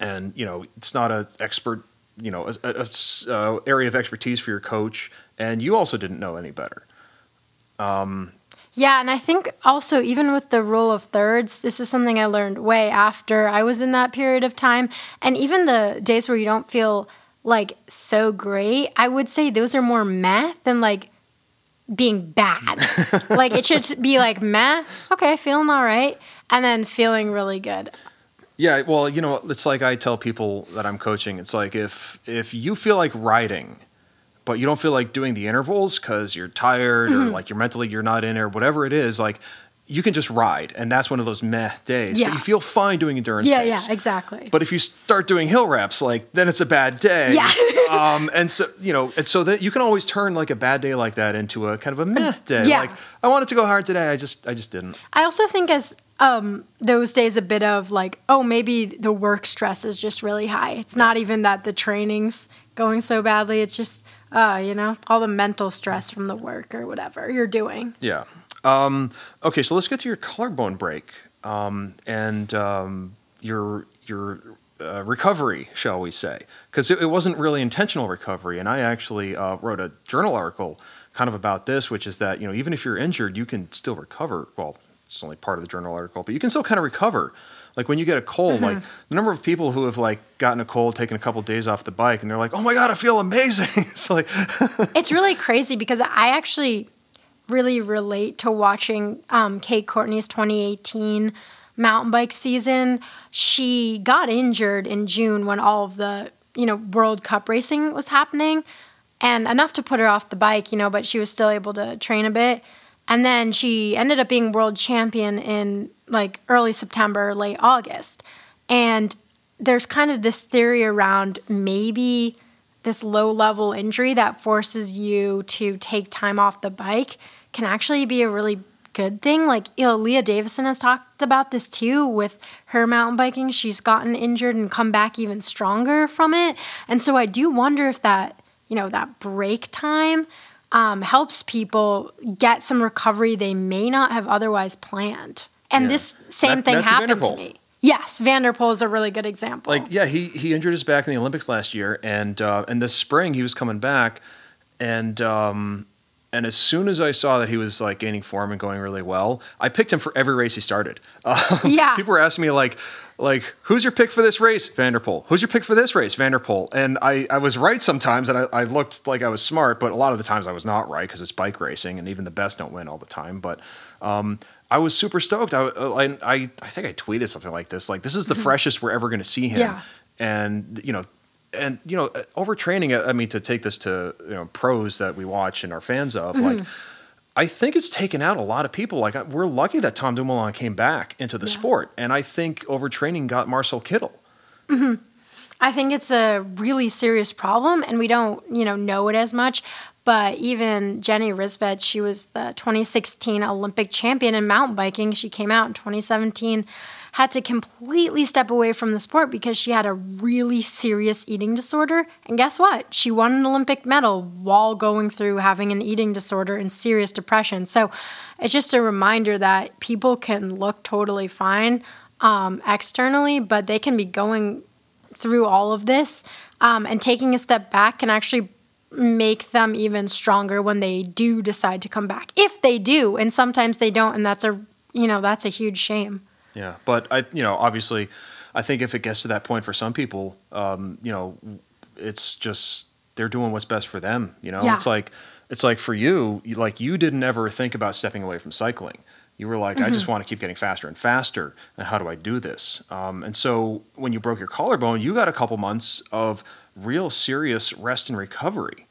and you know it's not an expert you know a, a, a, area of expertise for your coach and you also didn't know any better. Um, yeah and i think also even with the rule of thirds this is something i learned way after i was in that period of time. And even the days where you don't feel like so great i would say those are more meh than like being bad. Like it should be like meh okay feeling all right and then feeling really good yeah, well, you know, it's like I tell people that I'm coaching. It's like if if you feel like riding, but you don't feel like doing the intervals because you're tired mm-hmm. or like you're mentally you're not in or whatever it is, like you can just ride, and that's one of those meh days. Yeah. But you feel fine doing endurance. Yeah, days. yeah, exactly. But if you start doing hill reps, like then it's a bad day. Yeah. um, and so you know, and so that you can always turn like a bad day like that into a kind of a meh day. Yeah. Like I wanted to go hard today, I just I just didn't. I also think as um, those days a bit of like, oh, maybe the work stress is just really high. It's not even that the training's going so badly. It's just, uh, you know, all the mental stress from the work or whatever you're doing. Yeah. Um, okay, so let's get to your collarbone break um, and um, your your uh, recovery, shall we say? Because it, it, wasn't really intentional recovery, and I actually uh, wrote a journal article kind of about this, which is that you know even if you're injured, you can still recover. Well, it's only part of the journal article, but you can still kind of recover. Like when you get a cold, mm-hmm. like the number of people who have like gotten a cold, taken a couple of days off the bike, and they're like, "Oh my god, I feel amazing!" it's like it's really crazy because I actually really relate to watching um, Kate Courtney's 2018 mountain bike season. She got injured in June when all of the you know World Cup racing was happening, and enough to put her off the bike, you know, but she was still able to train a bit. And then she ended up being world champion in like early September, late August. And there's kind of this theory around maybe this low level injury that forces you to take time off the bike can actually be a really good thing. Like you know, Lea Davison has talked about this too with her mountain biking. She's gotten injured and come back even stronger from it. And so I do wonder if that, you know, that break time um, helps people get some recovery they may not have otherwise planned. And yeah. this same thing happened to me. Yes, Van der Poel is a really good example. Like, yeah, he he injured his back in the Olympics last year, and uh, and this spring he was coming back, and um, and as soon as I saw that he was like gaining form and going really well, I picked him for every race he started. Um, yeah, people were asking me like, like, who's your pick for this race? van der Poel. Who's your pick for this race? van der Poel. And I, I was right sometimes, and I, I looked like I was smart, but a lot of the times I was not right because it's bike racing, and even the best don't win all the time. But um, I was super stoked. I, I, I, I think I tweeted something like this, like, this is the mm-hmm. freshest we're ever going to see him. Yeah. And, you know, and you know, overtraining. I mean, to take this to you know pros that we watch and are fans of, mm-hmm. like I think it's taken out a lot of people. Like we're lucky that Tom Dumoulin came back into the yeah. sport, and I think overtraining got Marcel Kittel. Mm-hmm. I think it's a really serious problem, and we don't, you know, know it as much. But even Jenny Rissveds, she was the 2016 Olympic champion in mountain biking. She came out in 2017 had to completely step away from the sport because she had a really serious eating disorder. And guess what? She won an Olympic medal while going through having an eating disorder and serious depression. So it's just a reminder that people can look totally fine um, externally, but they can be going through all of this um, and taking a step back can actually make them even stronger when they do decide to come back if they do and sometimes they don't and that's a you know that's a huge shame Yeah, but I, you know, obviously, I think if it gets to that point for some people, um, you know, it's just they're doing what's best for them. You know, Yeah. it's like it's like for you, you- like you didn't ever think about stepping away from cycling. You were like, I just want to keep getting faster and faster. And how do I do this? Um, and so when you broke your collarbone, you got a couple months of real serious rest and recovery.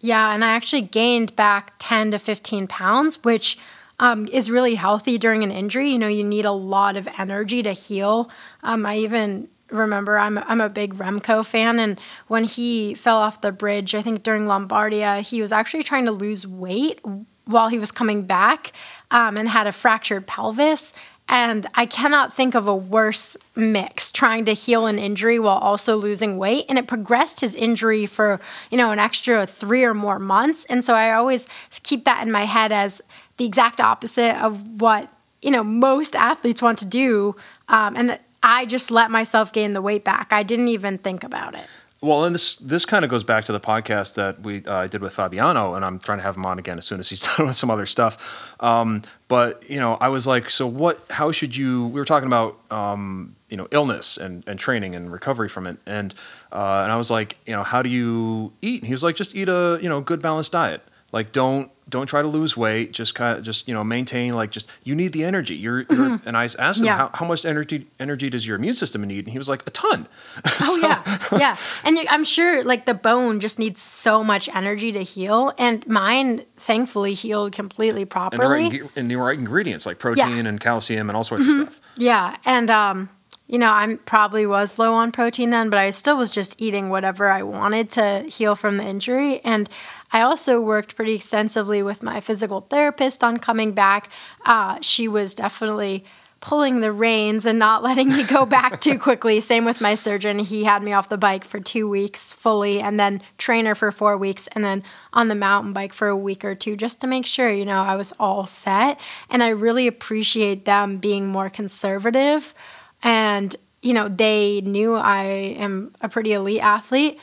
Yeah, and I actually gained back 10 to 15 pounds, which um, is really healthy during an injury. You know, you need a lot of energy to heal. Um, I even remember I'm, I'm a big Remco fan, and when he fell off the bridge, I think during Lombardia, he was actually trying to lose weight while he was coming back um, and had a fractured pelvis. And I cannot think of a worse mix trying to heal an injury while also losing weight. And it progressed his injury for, you know, an extra three or more months. And so I always keep that in my head as the exact opposite of what, you know, most athletes want to do. Um, and I just let myself gain the weight back. I didn't even think about it. Well, and this this kind of goes back to the podcast that we uh, did with Fabiano, and I'm trying to have him on again as soon as he's done with some other stuff. Um, but you know, I was like, so what? How should you? We were talking about um, you know illness and, and training and recovery from it, and uh, and I was like, you know, how do you eat? And he was like, just eat a you know good balanced diet. Like don't don't try to lose weight. Just kind of just you know maintain like just you need the energy. You're, you're and I asked him Mm-hmm. Yeah. how, how much energy energy does your immune system need, and he was like a ton. Oh yeah, yeah, and I'm sure like the bone just needs so much energy to heal, and mine thankfully healed completely and the properly. right, and the right ingredients like protein and calcium and all sorts Mm-hmm. of stuff. Yeah, and um, you know, I probably was low on protein then, but I still was just eating whatever I wanted to heal from the injury. And I also worked pretty extensively with my physical therapist on coming back. Uh, she was definitely pulling the reins and not letting me go back too quickly. Same with my surgeon. He had me off the bike for two weeks fully and then trainer for four weeks and then on the mountain bike for a week or two just to make sure, you know, I was all set. And I really appreciate them being more conservative. And, you know, they knew I am a pretty elite athlete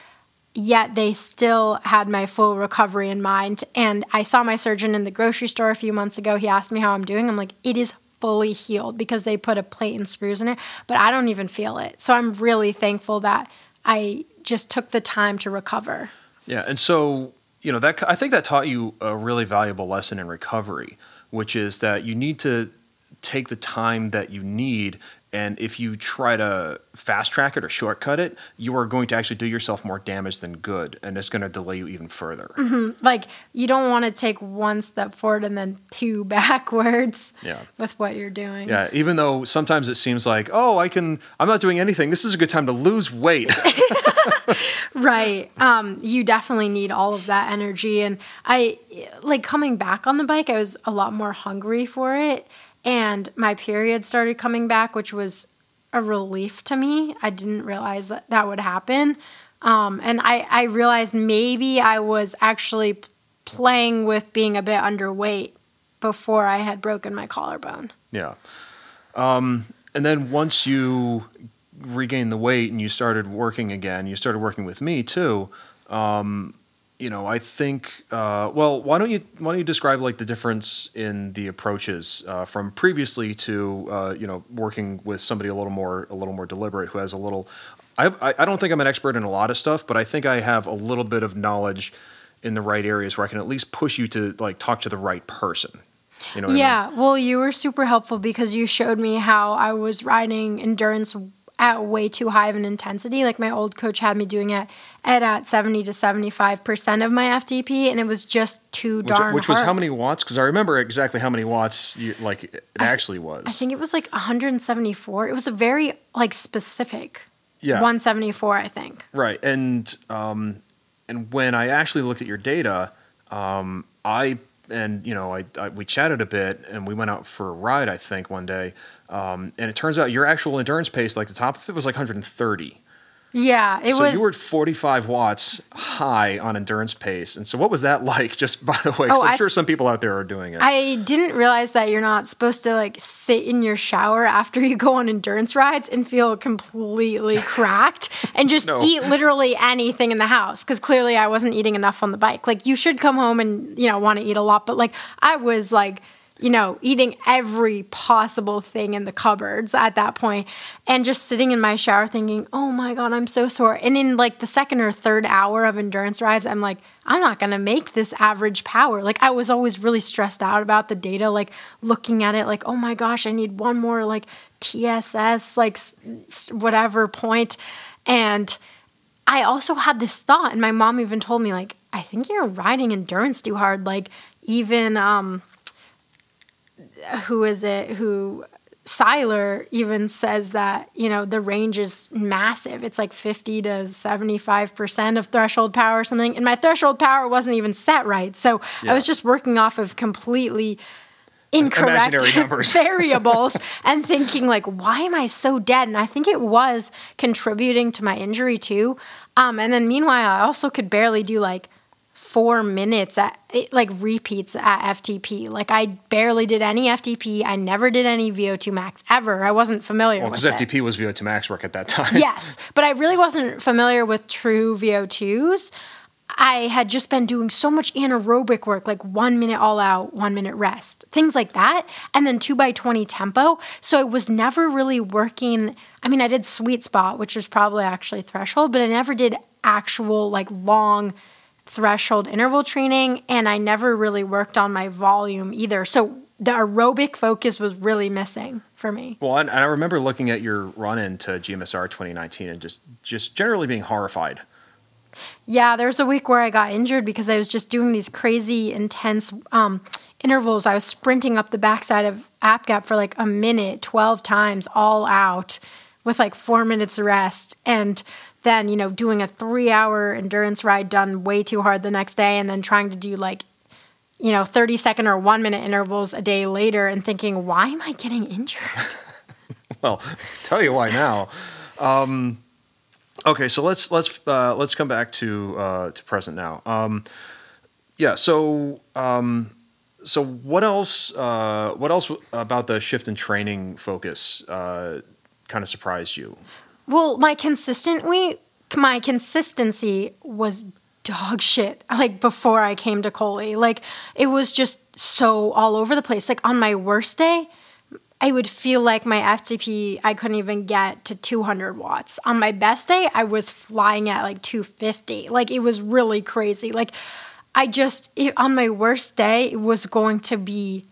yet they still had my full recovery in mind. And I saw my surgeon in the grocery store a few months ago. He asked me how I'm doing. I'm like, it is fully healed because they put a plate and screws in it, but I don't even feel it. So I'm really thankful that I just took the time to recover. Yeah, and so you know that I think that taught you a really valuable lesson in recovery, which is that you need to take the time that you need. And if you try to fast track it or shortcut it, you are going to actually do yourself more damage than good, and it's going to delay you even further. Like, you don't want to take one step forward and then two backwards Yeah. with what you're doing. Yeah, even though sometimes it seems like, oh, I can, I'm not doing anything. This is a good time to lose weight. Right. Um, you definitely need all of that energy. And I, like, coming back on the bike, I was a lot more hungry for it. And my period started coming back, which was a relief to me. I didn't realize that that would happen. Um, and I, I realized maybe I was actually playing with being a bit underweight before I had broken my collarbone. Yeah. Um, and then once you regained the weight and you started working again, you started working with me too. Um, you know, I think. Uh, well, why don't you why don't you describe like the difference in the approaches uh, from previously to uh, you know working with somebody a little more a little more deliberate who has a little. I, I don't think I'm an expert in a lot of stuff, but I think I have a little bit of knowledge in the right areas where I can at least push you to like talk to the right person. You know what I mean? Yeah, well, you were super helpful because you showed me how I was riding endurance at way too high of an intensity. Like my old coach had me doing it at at 70 to 75% of my FTP, and it was just too Which, darn which was hard. how many watts? Because I remember exactly how many watts you, like it actually was. I think it was like 174. It was a very like specific. Yeah. 174, I think. right, and um, and when I actually looked at your data, um, I and you know I, I we chatted a bit and we went out for a ride. I think one day, um, and it turns out your actual endurance pace, like the top of it, was like 130. Yeah, it so was. So you were at 45 watts high on endurance pace. And so what was that like, just by the way? 'Cause Oh, I'm I- sure some people out there are doing it. I didn't realize that you're not supposed to like sit in your shower after you go on endurance rides and feel completely cracked and just No. eat literally anything in the house because clearly I wasn't eating enough on the bike. Like you should come home and you know want to eat a lot, but like I was like you know eating every possible thing in the cupboards at that point and just sitting in my shower thinking, "Oh my god, I'm so sore." And in like the second or third hour of endurance rides, I'm like, I'm not to make this average power. Like I was always really stressed out about the data, like looking at it like, "Oh my gosh, I need one more like TSS like whatever point." And I also had this thought and my mom even told me like, "I think you're riding endurance too hard." Like even um who is it who Seiler even says that, you know, the range is massive. It's like 50 to 75% of threshold power or something. And my threshold power wasn't even set right. So I was just working off of completely incorrect variables and thinking like why am i so dead and i think it was contributing to my injury too um, and then meanwhile i also could barely do like four minutes at it, like repeats at ftp like i barely did any ftp i never did any vo2 max ever i wasn't familiar well, with because it FTP was VO2 max work at that time. yes, but I really wasn't familiar with true VO2s. I had just been doing so much anaerobic work, like one minute all out, one minute rest, things like that, and then two by 20 tempo. So I was never really working. I mean, I did sweet spot, which was probably actually threshold, but I never did actual, like, long threshold interval training, and I never really worked on my volume either. So the aerobic focus was really missing for me. Well, and, and I remember looking at your run into GMSR 2019 and just just generally being horrified. Yeah, there was a week where I got injured because I was just doing these crazy intense um, intervals. I was sprinting up the backside of App Gap for like a minute, 12 times, all out with like four minutes of rest. And then, you know, doing a three hour endurance ride done way too hard the next day and then trying to do like, you know, 30 second or one minute intervals a day later and thinking, why am I getting injured? Well, tell you why now. Um, okay, so let's let's uh, let's come back to uh, to present now. Um, yeah. So um, so what else? Uh, what else about the shift in training focus uh, kind of surprised you? Well, my consistent we my consistency was dog shit. Like before I came to Kolie, like it was just so all over the place. Like on my worst day, I would feel like my FTP I couldn't even get to 200 watts. On my best day, I was flying at like 250. Like it was really crazy. Like I just it, on my worst day, it was going to be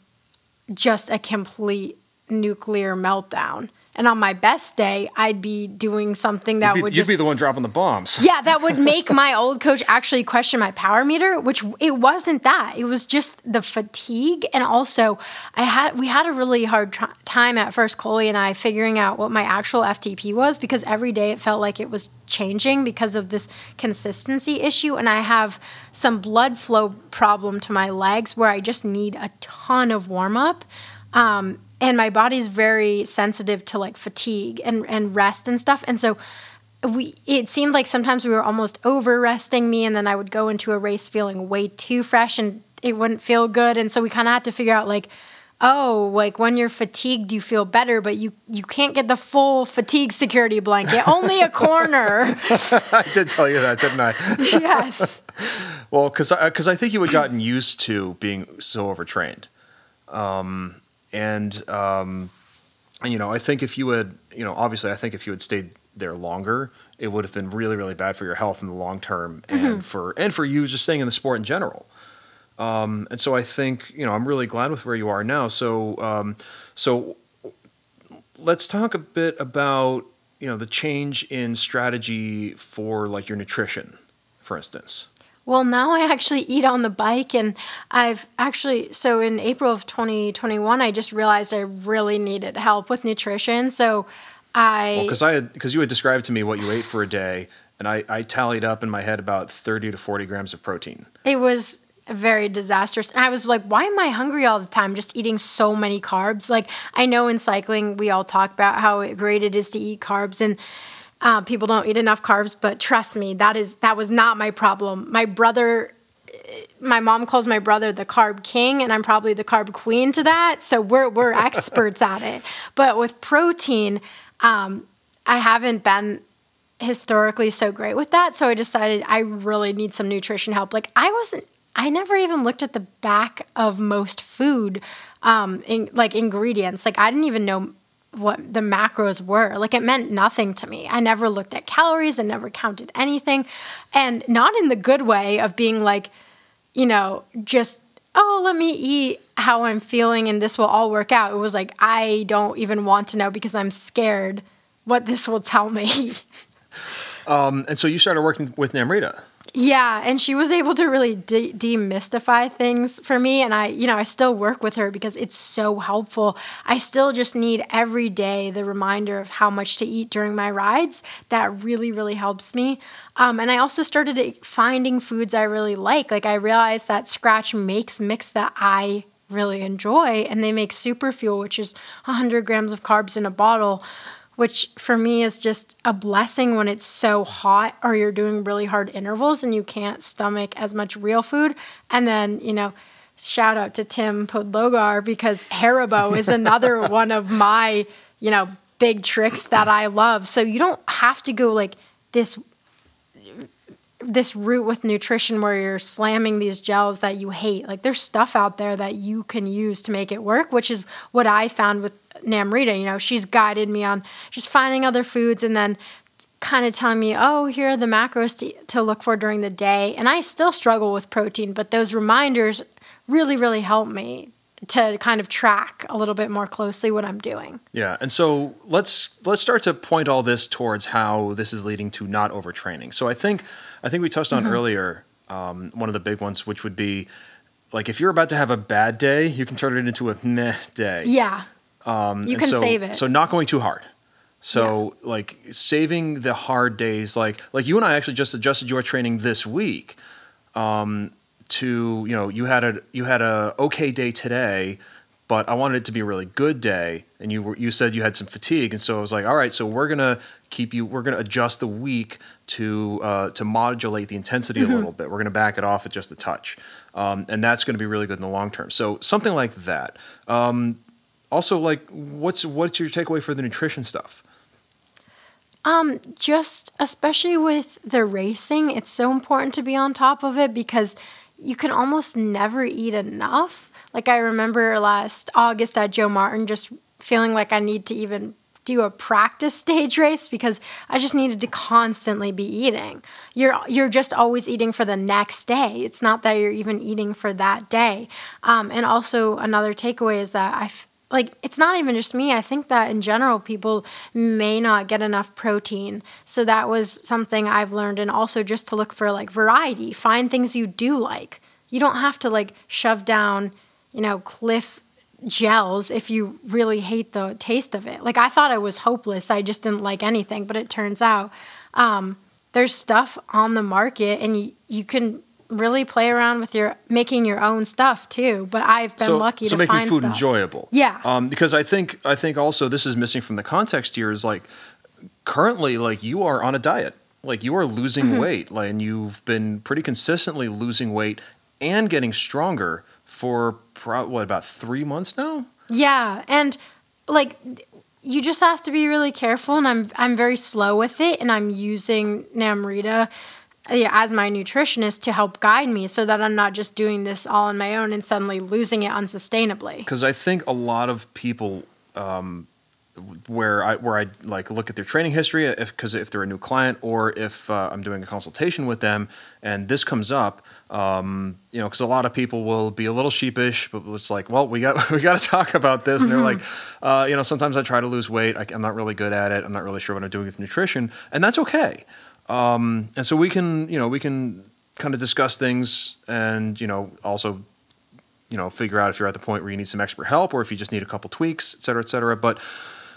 just a complete nuclear meltdown. And on my best day, I'd be doing something that You'd be, would you'd be the one dropping the bombs. yeah, that would make my old coach actually question my power meter, which it wasn't that. It was just the fatigue and also I had we had a really hard tr- time at first Kolie and I figuring out what my actual FTP was because every day it felt like it was changing because of this consistency issue and I have some blood flow problem to my legs where I just need a ton of warm up. Um, and my body's very sensitive to like fatigue and, and rest and stuff. And so we it seemed like sometimes we were almost over resting me and then I would go into a race feeling way too fresh and it wouldn't feel good. And so we kind of had to figure out like, oh, like when you're fatigued, you feel better, but you you can't get the full fatigue security blanket. Only a corner. I did tell you that, didn't I? yes. Well, because because I, think you had gotten used to being so overtrained, um, and um, and you know I think if you had you know obviously I think if you had stayed there longer, it would have been really really bad for your health in the long term and for and for you just staying in the sport in general. Um, and so I think you know I'm really glad with where you are now. So um, so let's talk a bit about you know the change in strategy for like your nutrition, for instance. Well, now I actually eat on the bike, and I've actually, so in April of 2021, I just realized I really needed help with nutrition. So I. because I had because you had described to me what you ate for a day, and I, I tallied up in my head about thirty to forty grams of protein. It was very disastrous. And I was like, why am I hungry all the time just eating so many carbs? Like, I know in cycling, we all talk about how great it is to eat carbs. And uh, people don't eat enough carbs, but trust me, that is that was not my problem. My brother, my mom calls my brother the carb king, and I'm probably the carb queen to that. So we're we're experts at it. But with protein, um, I haven't been historically so great with that. So I decided I really need some nutrition help. Like I wasn't. I never even looked at the back of most food, um, in, like ingredients. Like I didn't even know what the macros were. Like it meant nothing to me. I never looked at calories, I never counted anything. And not in the good way of being like, you know, just, oh, let me eat how I'm feeling and this will all work out. It was like, I don't even want to know because I'm scared what this will tell me. um, and so you started working with Namrita. Yeah, and she was able to really de- demystify things for me and I, you know, I still work with her because it's so helpful. I still just need every day the reminder of how much to eat during my rides. That really really helps me. Um, and I also started finding foods I really like. Like I realized that Scratch makes mix that I really enjoy and they make super fuel which is 100 grams of carbs in a bottle which for me is just a blessing when it's so hot or you're doing really hard intervals and you can't stomach as much real food. And then, you know, shout out to Tim Podlogar because Haribo is another one of my, you know, big tricks that I love. So you don't have to go like this this route with nutrition where you're slamming these gels that you hate. Like there's stuff out there that you can use to make it work, which is what I found with Namrita. You know, she's guided me on just finding other foods and then kind of telling me, oh, here are the macros to, to look for during the day. And I still struggle with protein, but those reminders really, really help me to kind of track a little bit more closely what I'm doing. Yeah, and so let's let's start to point all this towards how this is leading to not overtraining. So I think I think we touched on mm-hmm. earlier um, one of the big ones, which would be like if you're about to have a bad day, you can turn it into a meh day. Yeah. Um, you can so, save it. So not going too hard. So yeah. like saving the hard days, like like you and I actually just adjusted your training this week. Um, to you know you had a you had a okay day today, but I wanted it to be a really good day, and you were you said you had some fatigue, and so I was like, all right, so we're gonna keep you we're gonna adjust the week to uh, to modulate the intensity mm-hmm. a little bit. We're gonna back it off at just a touch, um, and that's gonna be really good in the long term. So something like that. Um, also like what's what's your takeaway for the nutrition stuff? Um, just especially with the racing, it's so important to be on top of it because you can almost never eat enough. Like I remember last August at Joe Martin just feeling like I need to even do a practice stage race because I just needed to constantly be eating. You're you're just always eating for the next day. It's not that you're even eating for that day. Um, and also another takeaway is that I like it's not even just me. I think that in general people may not get enough protein. So that was something i've learned and also just to look for like variety. Find things you do like. You don't have to like shove down you know Clif gels if you really hate the taste of it. Like i thought i was hopeless. I just didn't like anything but it turns out um, there's stuff on the market and you, you can really play around with your making your own stuff too. But I've been so, lucky so to making find food stuff. enjoyable. Yeah. Um, because I think I think also this is missing from the context here is like currently like you are on a diet. Like you are losing mm-hmm. weight, like, and you've been pretty consistently losing weight and getting stronger for pro- what about three months now? Yeah, and like you just have to be really careful. And I'm I'm very slow with it, and I'm using Namrita as my nutritionist to help guide me so that I'm not just doing this all on my own and suddenly losing it unsustainably. Because I think a lot of people, um, where I where I like look at their training history, if because if they're a new client or if uh, I'm doing a consultation with them and this comes up, um, you know, because a lot of people will be a little sheepish, but it's like, well, we got we got to talk about this, and they're like, uh, you know, sometimes I try to lose weight, I, I'm not really good at it, I'm not really sure what I'm doing with nutrition, and that's okay. Um, and so we can, you know, we can kind of discuss things and, you know, also, you know, figure out if you're at the point where you need some expert help or if you just need a couple tweaks, et cetera, et cetera. But,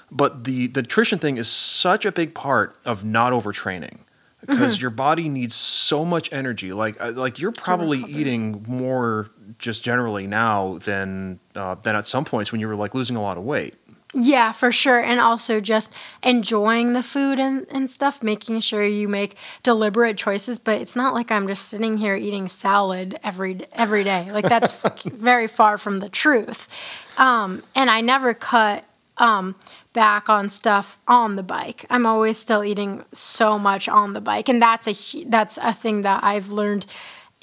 but the, the nutrition thing is such a big part of not overtraining because mm-hmm. your body needs so much energy. Like, uh, like you're probably eating more just generally now than, uh, than at some points when you were like losing a lot of weight. Yeah, for sure. And also just enjoying the food and, and stuff, making sure you make deliberate choices. But it's not like I'm just sitting here eating salad every every day. Like that's very far from the truth. Um, and I never cut um, back on stuff on the bike. I'm always still eating so much on the bike, and that's a that's a thing that I've learned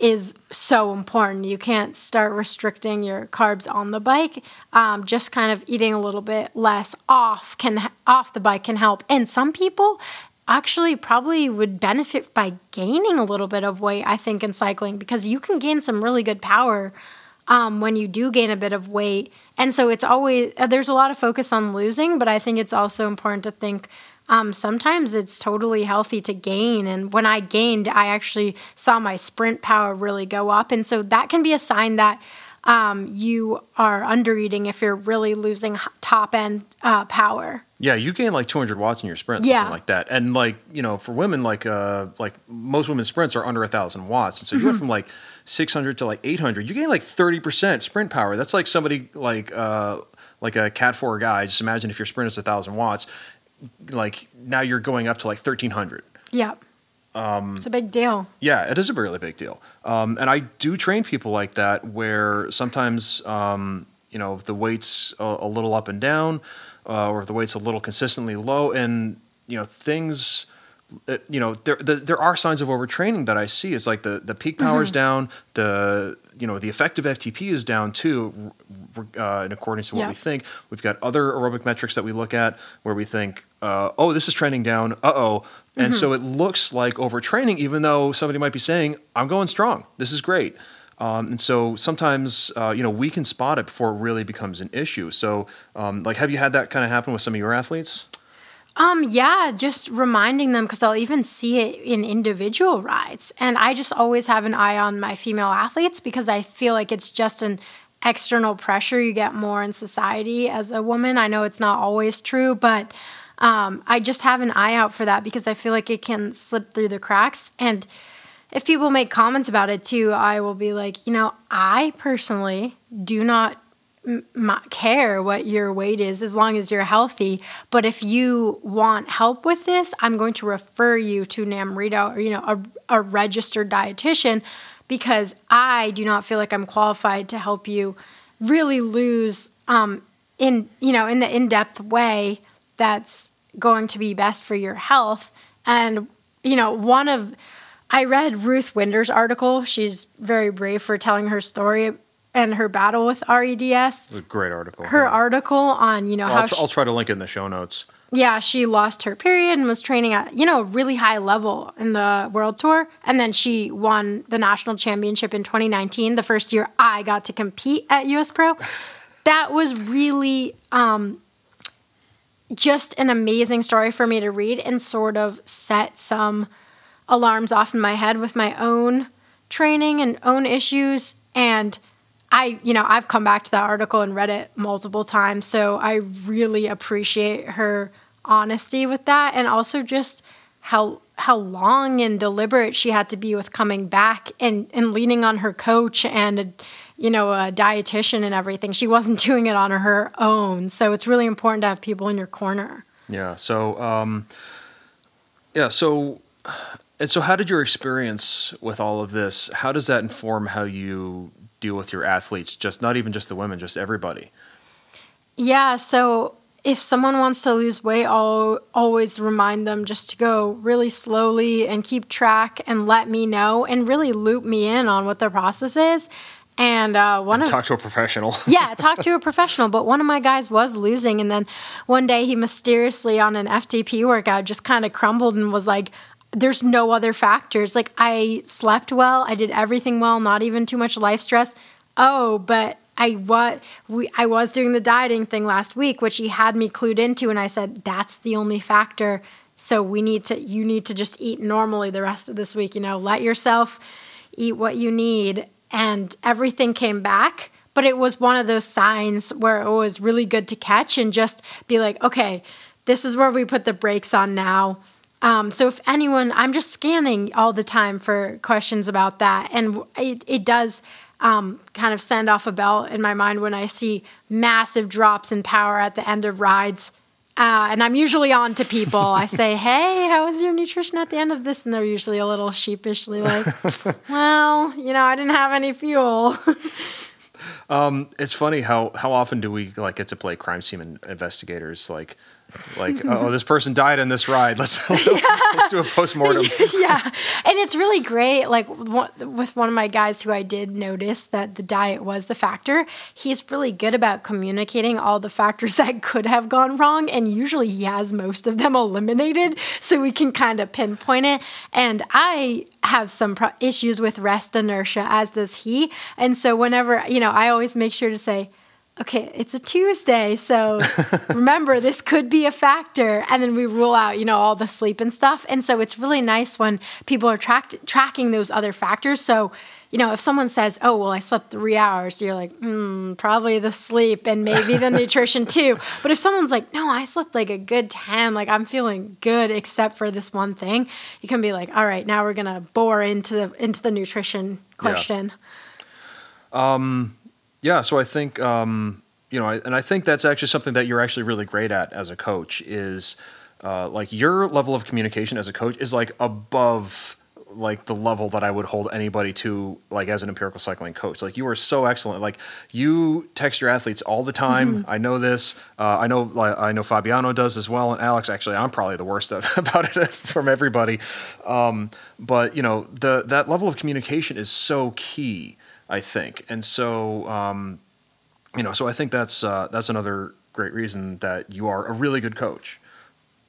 is so important. You can't start restricting your carbs on the bike. Um, just kind of eating a little bit less off can off the bike can help. And some people actually probably would benefit by gaining a little bit of weight. I think in cycling because you can gain some really good power um, when you do gain a bit of weight. And so it's always there's a lot of focus on losing, but I think it's also important to think um, sometimes it's totally healthy to gain. And when I gained, I actually saw my sprint power really go up. And so that can be a sign that um, you are under eating if you're really losing top end uh, power. Yeah, you gain like 200 watts in your sprint, something yeah. like that. And like you know, for women, like uh, like most women's sprints are under a thousand watts, and so you mm-hmm. go from like 600 to like 800. You gain like 30 percent sprint power. That's like somebody like uh, like a Cat Four guy. Just imagine if your sprint is a thousand watts, like now you're going up to like 1300. Yeah. Um, it's a big deal. Yeah, it is a really big deal. Um, and I do train people like that where sometimes, um, you know, the weight's a, a little up and down, uh, or the weight's a little consistently low, and, you know, things. Uh, you know, there the, there are signs of overtraining that I see. It's like the the peak power is mm-hmm. down, the you know the effective FTP is down too, uh, in accordance to what yeah. we think. We've got other aerobic metrics that we look at where we think uh, oh, this is trending down. Uh oh. And mm-hmm. so it looks like overtraining, even though somebody might be saying, I'm going strong. This is great. Um, and so sometimes, uh, you know, we can spot it before it really becomes an issue. So, um, like, have you had that kind of happen with some of your athletes? Um, yeah, just reminding them because I'll even see it in individual rides. And I just always have an eye on my female athletes because I feel like it's just an external pressure you get more in society as a woman. I know it's not always true, but um, I just have an eye out for that because I feel like it can slip through the cracks. And if people make comments about it too, I will be like, you know, I personally do not m- care what your weight is as long as you're healthy. But if you want help with this, I'm going to refer you to Namrita or, you know, a, a registered dietitian because I do not feel like I'm qualified to help you really lose um, in, you know, in the in-depth way that's going to be best for your health. And, you know, one of, I read Ruth Winder's article. She's very brave for telling her story and her battle with REDS. a great article. Her yeah. article on, you know, well, how I'll, tr- I'll try to link it in the show notes. Yeah, she lost her period and was training at, you know, a really high level in the world tour. And then she won the national championship in 2019, the first year I got to compete at US Pro. that was really um, just an amazing story for me to read and sort of set some alarms off in my head with my own training and own issues. And I, you know, I've come back to that article and read it multiple times, so I really appreciate her honesty with that and also just how how long and deliberate she had to be with coming back and and leaning on her coach and you know, a dietitian and everything. She wasn't doing it on her own. So it's really important to have people in your corner. Yeah. So, um, yeah. So, and so, how did your experience with all of this? How does that inform how you deal with your athletes? Just not even just the women, just everybody. Yeah. So if someone wants to lose weight, I'll always remind them just to go really slowly and keep track and let me know and really loop me in on what their process is and uh, one and of talk to a professional. yeah, talk to a professional. But one of my guys was losing, and then one day he mysteriously on an FTP workout just kind of crumbled and was like, "There's no other factors. Like I slept well, I did everything well, not even too much life stress. Oh, but I was we I was doing the dieting thing last week, which he had me clued into, and I said that's the only factor. So we need to you need to just eat normally the rest of this week. You know, let yourself eat what you need and everything came back. But it was one of those signs where it was really good to catch and just be like, okay, this is where we put the brakes on now. Um, so if anyone, I'm just scanning all the time for questions about that, and it, it does um, kind of send off a bell in my mind when I see massive drops in power at the end of rides. Uh, and I'm usually on to people. I say, "Hey, how was your nutrition at the end of this?" And they're usually a little sheepishly like, "Well, you know, I didn't have any fuel." um, it's funny how how often do we like get to play crime scene investigators? Like, like oh this person died in this ride. Let's, let's do a post-mortem. Yeah. And it's really great like with one of my guys who i did notice that the diet was the factor he's really good about communicating all the factors that could have gone wrong and usually he has most of them eliminated so we can kind of pinpoint it. And i have some pro- issues with rest inertia as does he. And so whenever you know i always make sure to say okay, it's a Tuesday, so remember this could be a factor. And then we rule out, you know, all the sleep and stuff. And so it's really nice when people are track- tracking those other factors. So, you know, if someone says, oh, well, I slept three hours, you're like, hmm, probably the sleep and maybe the nutrition too. But if someone's like, no, I slept like a good 10, like I'm feeling good except for this one thing, you can be like, all right, now we're going to bore into the, into the nutrition question. Yeah. Um, yeah, so I think um, you know, and I think that's actually something that you're actually really great at as a coach is uh, like your level of communication as a coach is like above like the level that I would hold anybody to like as an empirical cycling coach. Like you are so excellent. Like you text your athletes all the time. Mm-hmm. I know this. Uh, I know I know Fabiano does as well, and Alex. Actually, I'm probably the worst about it from everybody. Um, but you know the that level of communication is so key. I think. And so, um, you know, so I think that's uh, that's another great reason that you are a really good coach.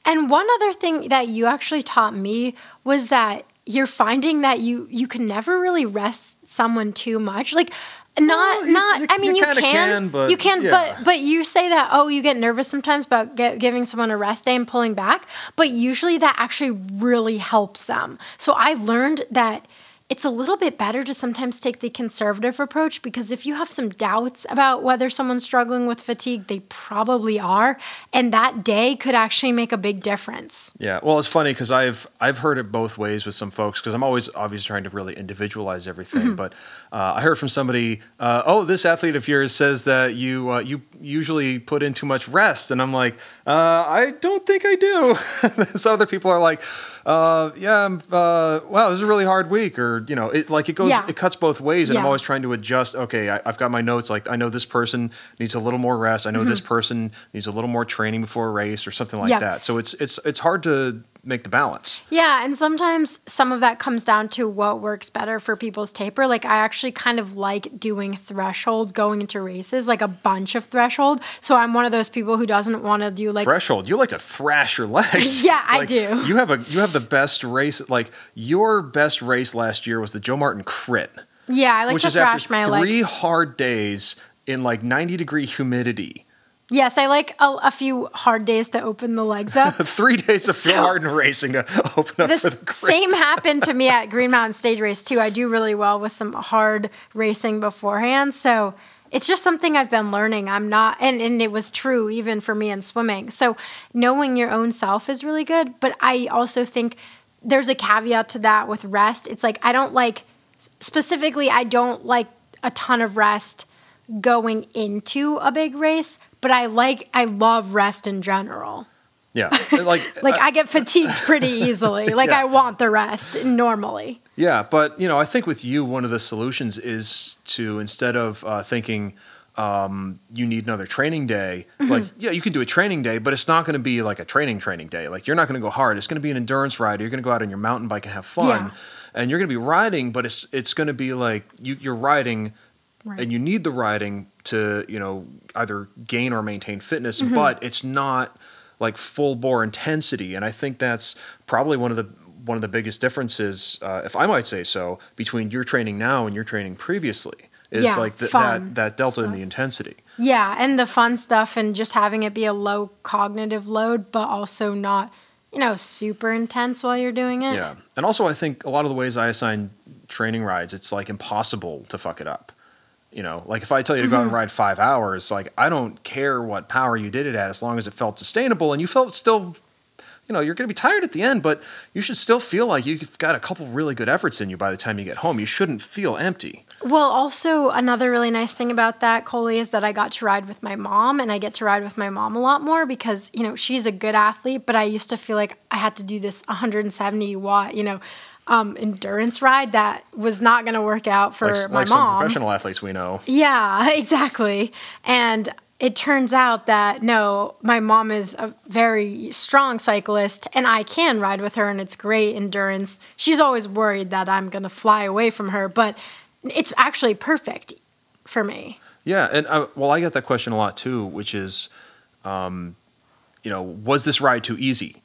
And one other thing that you actually taught me was that you're finding that you you can never really rest someone too much. Like not well, you, not you, i mean you, you can, can, but you can yeah. but but you say that oh you get nervous sometimes about get, giving someone a rest day and pulling back but usually that actually really helps them so i learned that it's a little bit better to sometimes take the conservative approach because if you have some doubts about whether someone's struggling with fatigue, they probably are, and that day could actually make a big difference. Yeah, well, it's funny because I've I've heard it both ways with some folks because I'm always obviously trying to really individualize everything. Mm-hmm. But uh, I heard from somebody, uh, oh, this athlete of yours says that you uh, you usually put in too much rest, and I'm like, uh, I don't think I do. so other people are like uh, yeah, uh, wow, this is a really hard week, or you know, it like it goes, yeah. it cuts both ways, and yeah. I'm always trying to adjust. Okay, I, have got my notes. Like I know this person needs a little more rest. I know mm-hmm. this person needs a little more training before a race, or something like yeah. that. So it's it's it's hard to make the balance. Yeah, and sometimes some of that comes down to what works better for people's taper. Like I actually kind of like doing threshold going into races, like a bunch of threshold. So I'm one of those people who doesn't want to do like threshold. You like to thrash your legs. yeah, like, I do. You have a you have the best race. Like your best race last year was the Joe Martin Crit. Yeah, I like which to is thrash after my three legs. Three hard days in like 90 degree humidity Yes, I like a, a, few hard days to open the legs up. Three days of so, hard racing to open up for the Same happened to me at Green Mountain Stage Race too. I do really well with some hard racing beforehand, so it's just something I've been learning. I'm not, and, and it was true even for me in swimming. So knowing your own self is really good, but I also think there's a caveat to that with rest. It's like I don't like specifically. I don't like a ton of rest going into a big race but I like I love rest in general. Yeah, like like I, I, get fatigued pretty easily. Like yeah. I want the rest normally. Yeah, but you know, I think with you, one of the solutions is to instead of uh, thinking um, you need another training day, mm-hmm. like yeah, you can do a training day, but it's not going to be like a training training day. Like you're not going to go hard. It's going to be an endurance ride. You're going to go out on your mountain bike and have fun, yeah. and you're going to be riding, but it's it's going to be like you, you're riding Right. and you need the riding to you know either gain or maintain fitness mm-hmm. but it's not like full bore intensity and i think that's probably one of the one of the biggest differences uh, if i might say so between your training now and your training previously is yeah, like the, that that delta stuff. in the intensity yeah and the fun stuff and just having it be a low cognitive load but also not you know super intense while you're doing it yeah and also i think a lot of the ways i assign training rides it's like impossible to fuck it up you know, like if I tell you to go out and mm-hmm. ride five hours, like I don't care what power you did it at as long as it felt sustainable and you felt still you know, you're going to be tired at the end, but you should still feel like you've got a couple really good efforts in you by the time you get home. You shouldn't feel empty. Well, also another really nice thing about that, Kolie, is that I got to ride with my mom, and I get to ride with my mom a lot more because you know she's a good athlete, but I used to feel like I had to do this 170 watt, you know, um, endurance ride that was not going to work out for like, my like mom. some professional athletes we know. Yeah, exactly. And it turns out that no, my mom is a very strong cyclist and I can ride with her and it's great endurance. She's always worried that I'm going to fly away from her, but it's actually perfect for me. Yeah, and uh, well, I get that question a lot too, which is, um, you know, was this ride too easy?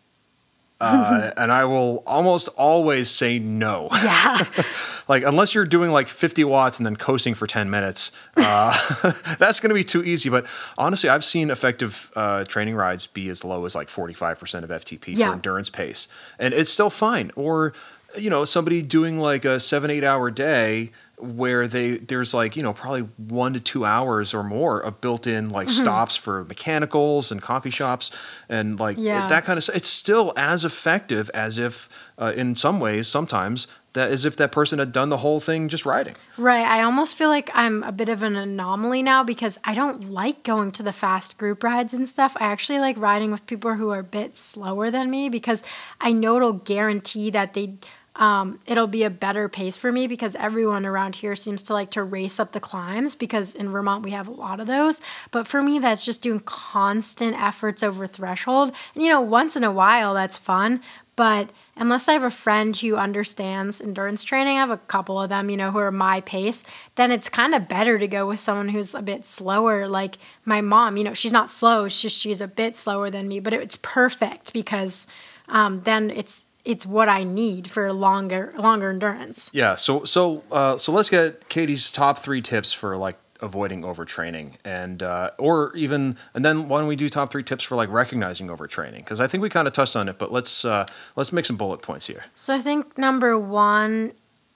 Uh, and I will almost always say no. Yeah. like unless you're doing like 50 watts and then coasting for 10 minutes, uh, that's going to be too easy. But honestly, I've seen effective uh, training rides be as low as like 45% of FTP Yeah. for endurance pace, and it's still fine. Or you know, somebody doing like a seven eight hour day where they there's like you know probably one to two hours or more of built-in like Mm-hmm. stops for mechanicals and coffee shops and like Yeah. that kind of stuff it's still as effective as if uh, in some ways sometimes that as if that person had done the whole thing just riding Right. I almost feel like I'm a bit of an anomaly now because I don't like going to the fast group rides and stuff. I actually like riding with people who are a bit slower than me because I know it'll guarantee that they um, it'll be a better pace for me because everyone around here seems to like to race up the climbs because in Vermont we have a lot of those. But for me, that's just doing constant efforts over threshold. And you know, once in a while that's fun, but unless I have a friend who understands endurance training, I have a couple of them, you know, who are my pace, then it's kind of better to go with someone who's a bit slower. Like my mom, you know, she's not slow, just she's a bit slower than me, but it's perfect because um, then it's it's what I need for longer longer endurance. yeah so so uh, so let's get katie's top three tips for like avoiding overtraining and uh, or even and then why don't we do top three tips for like recognizing overtraining because i think we kind of touched on it but let's uh, let's make some bullet points here So I think number one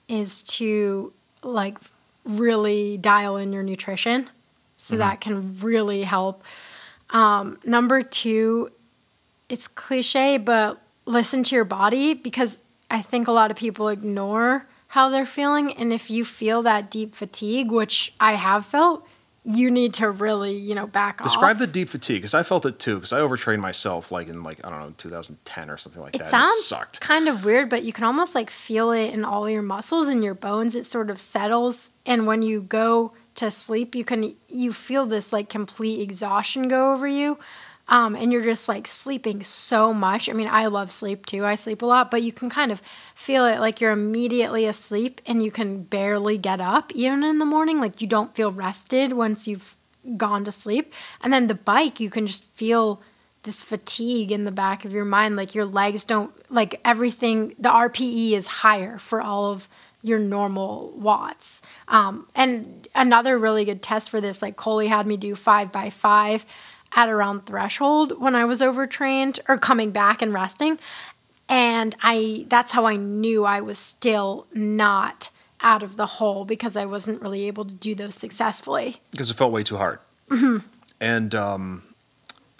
is to like really dial in your nutrition. So that can really help. Um, number two, it's cliche, but listen to your body because I think a lot of people ignore how they're feeling. And if you feel that deep fatigue, which I have felt, you need to really, you know, back Describe off. Describe the deep fatigue because I felt it too because I overtrained myself like in like I don't know 2010 or something like It that. sounds it sucked. kind of weird, but you can almost like feel it in all your muscles and your bones. It sort of settles, and when you go to sleep, you can you feel this like complete exhaustion go over you, um, and you're just like sleeping so much. I mean, I love sleep too. I sleep a lot, but you can kind of feel it like you're immediately asleep and you can barely get up even in the morning. Like you don't feel rested once you've gone to sleep, and then the bike you can just feel this fatigue in the back of your mind like your legs don't like everything the rpe is higher for all of your normal watts um, and another really good test for this like Kolie had me do five by five at around threshold when i was overtrained or coming back and resting and i that's how i knew i was still not out of the hole because i wasn't really able to do those successfully because it felt way too hard. Mm-hmm. And um,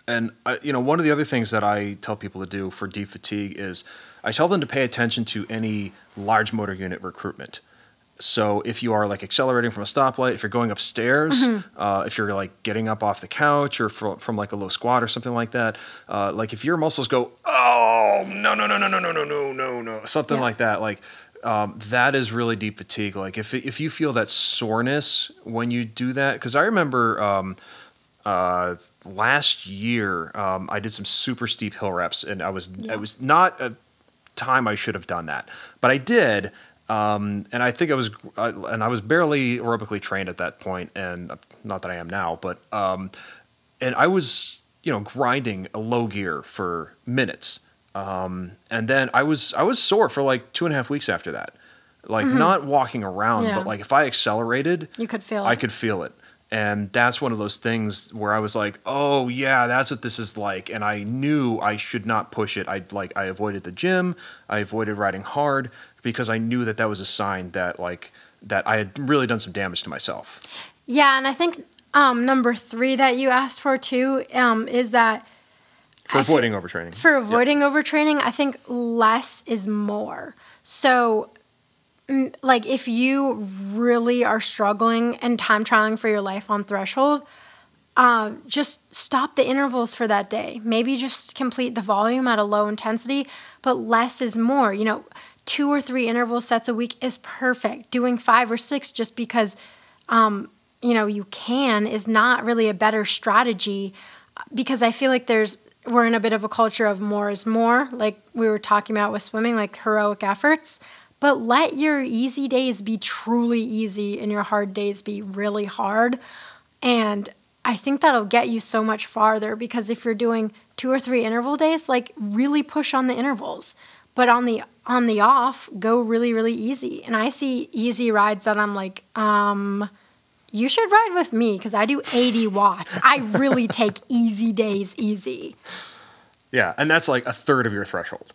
and I, you know, one of the other things that I tell people to do for deep fatigue is I tell them to pay attention to any large motor unit recruitment. So if you are like accelerating from a stoplight, if you're going upstairs, Mm-hmm. uh, if you're like getting up off the couch or from, from like a low squat or something like that, uh, like if your muscles go, oh no no no no no no no no no no, something Yeah. like that, like um, that is really deep fatigue. Like if if you feel that soreness when you do that, because I remember um, uh, last year um, I did some super steep hill reps, and I was Yeah. it was not a time I should have done that, but I did. Um, and I think I was, uh, and I was barely aerobically trained at that point, and not that I am now, but um, and I was, you know, grinding a low gear for minutes, um, and then I was I was sore for like two and a half weeks after that, like not walking around, Yeah. but like if I accelerated, you could feel I it. could feel it. And that's one of those things where I was like, "Oh yeah, that's what this is like." And I knew I should not push it. I like I avoided the gym. I avoided riding hard because I knew that that was a sign that like that I had really done some damage to myself. Yeah, and I think um, number three that you asked for too um, is that For avoiding overtraining. for avoiding overtraining, I think less is more. So, mm, like, if you really are struggling and time trialing for your life on threshold, uh, just stop the intervals for that day. Maybe just complete the volume at a low intensity, but less is more. You know, two or three interval sets a week is perfect. Doing five or six just because, um, you know, you can is not really a better strategy because I feel like there's we're in a bit of a culture of more is more, like we were talking about with swimming, like heroic efforts. But let your easy days be truly easy and your hard days be really hard. And I think that'll get you so much farther because if you're doing two or three interval days, like really push on the intervals. But on the on the off, go really, really easy. And I see easy rides that I'm like, um, you should ride with me because I do 80 watts. I really take easy days easy. Yeah, and that's like a third of your threshold.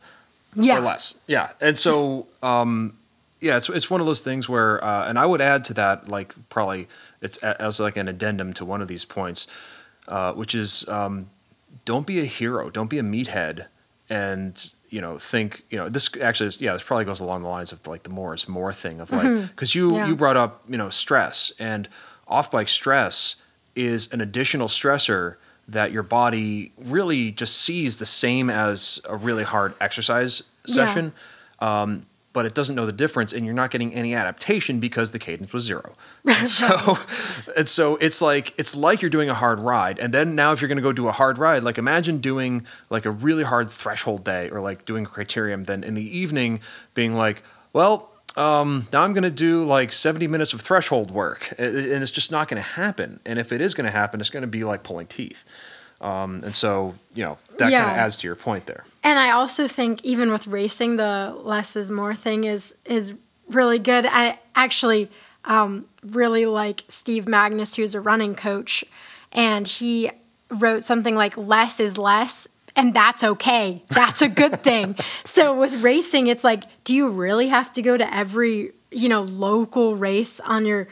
Yeah. or less. Yeah, and so um, yeah, it's it's one of those things where, uh, and I would add to that, like probably it's a, as like an addendum to one of these points, uh, which is um, don't be a hero, don't be a meathead, and you know think you know this actually is, yeah this probably goes along the lines of like the more is more thing of like because you Yeah. you brought up you know stress and off bike stress is an additional stressor that your body really just sees the same as a really hard exercise Yeah. session um, but it doesn't know the difference and you're not getting any adaptation because the cadence was zero and so and so it's like it's like you're doing a hard ride and then now if you're going to go do a hard ride like imagine doing like a really hard threshold day or like doing a criterium then in the evening being like well um, now I'm going to do like 70 minutes of threshold work, and it's just not going to happen. And if it is going to happen, it's going to be like pulling teeth. Um, and so, you know, that Yeah. kind of adds to your point there. And I also think even with racing, the less is more thing is is really good. I actually um, really like Steve Magness, who's a running coach, and he wrote something like "less is less." And that's okay. That's a good thing. so with racing, it's like, do you really have to go to every, you know, local race on your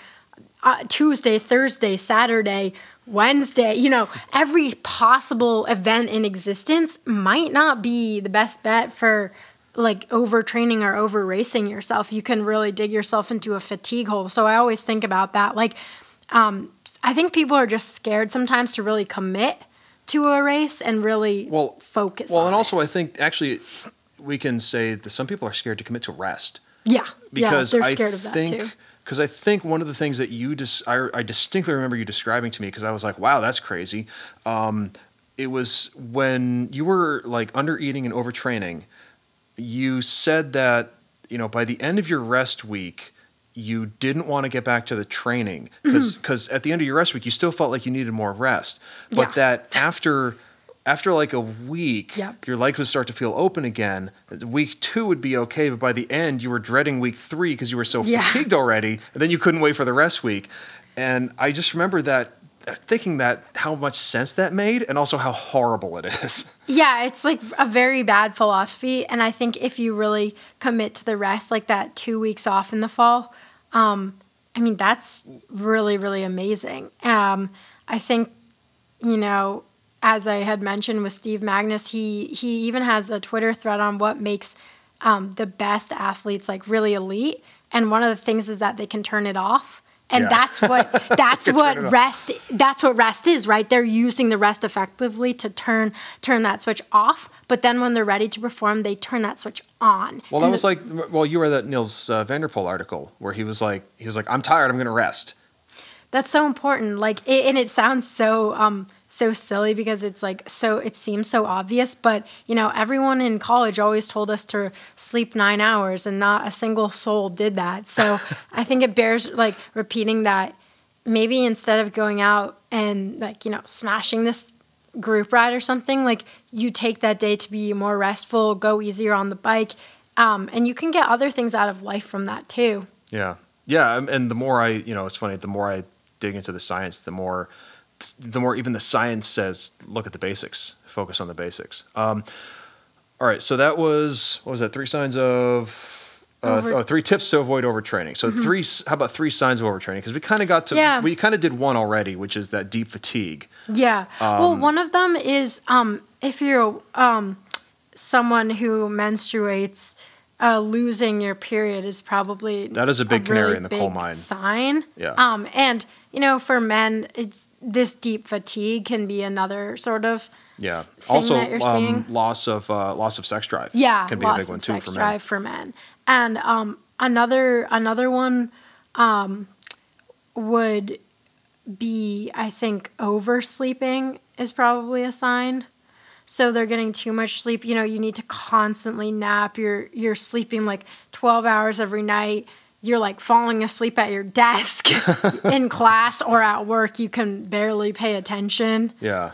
uh, Tuesday, Thursday, Saturday, Wednesday, you know, every possible event in existence might not be the best bet for like overtraining or over racing yourself. You can really dig yourself into a fatigue hole. So I always think about that. Like, um, I think people are just scared sometimes to really commit to a race and really Well, focus. Well, and it. also I think actually we can say that some people are scared to commit to rest yeah, because yeah, they're I scared of that think too. Because I think one of the things that you just I, I distinctly remember you describing to me because I was like, wow, that's crazy. Um, it was when you were like under eating and overtraining. You said that you know by the end of your rest week. You didn't want to get back to the training because Mm-hmm. at the end of your rest week you still felt like you needed more rest, but Yeah. that after after like a week, Yep. your legs would start to feel open again. Week two would be okay, but by the end, you were dreading week three because you were so Yeah. fatigued already, and then you couldn't wait for the rest week. And I just remember that thinking that how much sense that made, and also how horrible it is. Yeah, it's like a very bad philosophy. And I think if you really commit to the rest, like that two weeks off in the fall, um, I mean, that's really, really amazing. Um, I think, you know, as I had mentioned with Steve Magness, he, he even has a Twitter thread on what makes um, the best athletes like really elite. And one of the things is that they can turn it off. And Yeah. that's what that's what off. rest that's what rest is right they're using the rest effectively to turn turn that switch off but then when they're ready to perform they turn that switch on Well, that And was like, well, you read that Niels uh, van der Poel article where he was like, he was like, I'm tired, I'm going to rest. That's so important like it, and it sounds so um so silly because it's like so it seems so obvious but you know everyone in college always told us to sleep nine hours and not a single soul did that so i think it bears like repeating that maybe instead of going out and like you know smashing this group ride or something like you take that day to be more restful go easier on the bike um, and you can get other things out of life from that too Yeah, yeah, and- and the more I, you know, it's funny. The more I dig into the science, the more, the more even the science says, look at the basics, focus on the basics. Um, all right, so that was what was that? Three signs of Uh, Over- oh, three tips to avoid overtraining. So three. How about three signs of overtraining? Because we kind of got to. Yeah. We kind of did one already, which is that deep fatigue. Yeah. Um, well, one of them is um, if you're um, someone who menstruates, uh, losing your period is probably That is a big canary in the coal mine. sign. Yeah. Um, and you know, for men, it's this deep fatigue can be another sort of Yeah. Also, that you're um, loss of uh, loss of sex drive. yeah can be a loss big one of too sex for men. drive for men. And um, another another one um, would be I think oversleeping is probably a sign. So they're getting too much sleep. You know, you need to constantly nap. You're you're sleeping like 12 hours every night. You're like falling asleep at your desk in class or at work. You can barely pay attention. Yeah,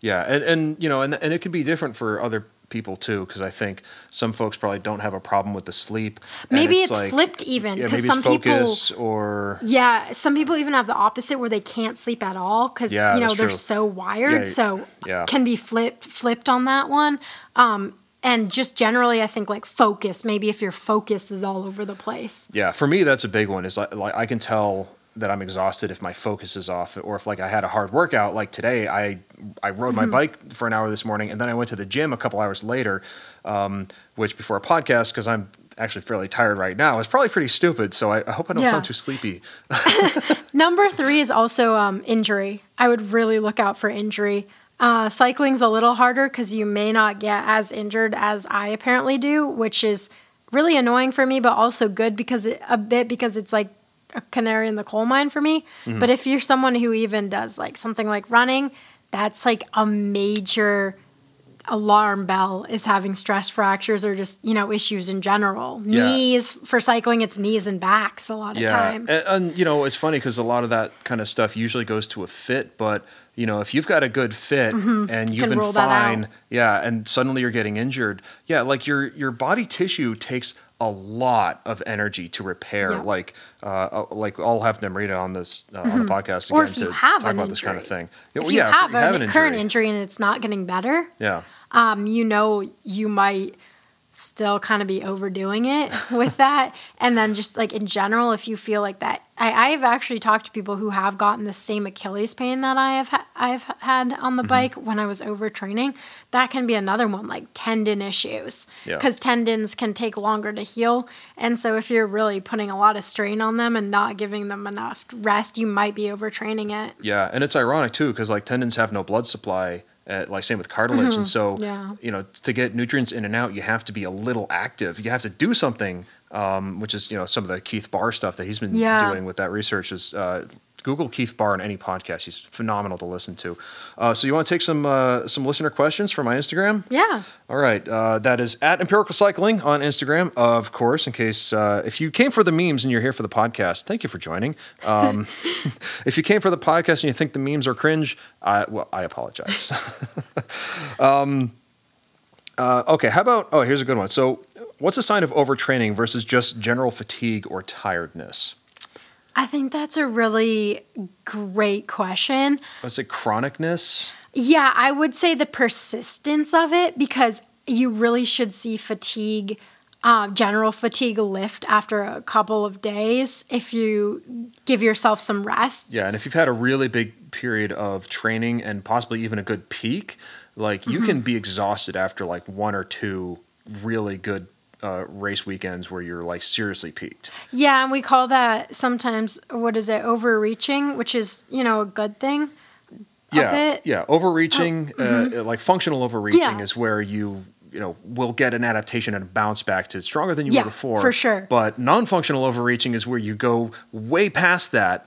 yeah, and and you know, and and it could be different for other people too, because I think some folks probably don't have a problem with the sleep. Maybe it's, like- flipped even Yeah, because maybe some it's people or Yeah, some people even have the opposite where they can't sleep at all because Yeah, you know they're true. so wired. Yeah, so yeah. can be flipped flipped on that one. Um, and just generally, I think like focus. Maybe if your focus is all over the place. yeah. For me, that's a big one. Is like, like I can tell that I'm exhausted if my focus is off, or if like I had a hard workout. Like today, I I rode Mm-hmm. my bike for an hour this morning, and then I went to the gym a couple hours later, um, which before a podcast because I'm actually fairly tired right now is probably pretty stupid. So I, I hope I don't Yeah. sound too sleepy. Number three is also um, injury. I would really look out for injury. Uh, cycling's a little harder because you may not get as injured as I apparently do, which is really annoying for me, but also good because it, a bit because it's like a canary in the coal mine for me. But if you're someone who even does like something like running, that's like a major alarm bell is having stress fractures or just you know issues in general. Yeah. Knees for cycling, it's knees and backs a lot of times. And, and you know, it's funny because a lot of that kind of stuff usually goes to a fit, but you know, if you've got a good fit and you've Can been roll that out. fine, yeah, and suddenly you're getting injured, yeah, like your your body tissue takes a lot of energy to repair. Yeah. Like, uh, uh, like I'll have Namrita on this uh, on the podcast again Mm-hmm. If you to talk an about this kind of thing. Yeah, if well, you yeah, have, if you an current injury and it's not getting better, yeah, um, you know you might still kind of be overdoing it with that. And then just like in general, if you feel like that, I, I've actually talked to people who have gotten the same Achilles pain that I have ha- I've had on Mm-hmm. the bike when I was overtraining. That can be another one, like tendon issues, Yeah. because tendons can take longer to heal. And so if you're really putting a lot of strain on them and not giving them enough rest, you might be overtraining it. Yeah, and it's ironic too because like tendons have no blood supply. Uh, like same with cartilage, and so Mm-hmm. Yeah. you know to get nutrients in and out, you have to be a little active. You have to do something, um, which is you know some of the Keith Baar stuff that he's been Yeah. doing with that research. Is uh, Google Keith Baar on any podcast; he's phenomenal to listen to. Uh, so you want to take some uh, some listener questions from my Instagram? Yeah. All right, uh, that is at Empirical Cycling on Instagram, of course. In case uh, if you came for the memes and you're here for the podcast, thank you for joining. Um, if you came for the podcast and you think the memes are cringe, I, well, I apologize. um, uh, okay, how about? Oh, here's a good one. So, what's a sign of overtraining versus just general fatigue or tiredness? I think that's a really great question. Was it chronicness. Yeah, I would say the persistence of it because you really should see fatigue, uh, general fatigue lift after a couple of days if you give yourself some rest. Yeah, and if you've had a really big period of training and possibly even a good peak, like you can be exhausted after like one or two really good uh, race weekends where you're like seriously peaked. Yeah, and we call that sometimes, what is it, overreaching, which is, you know, a good thing. Yeah, bit. yeah. Overreaching, uh, like functional overreaching, Yeah. is where you you know will get an adaptation and a bounce back to stronger than you Yeah, were before. for sure. But non-functional overreaching is where you go way past that.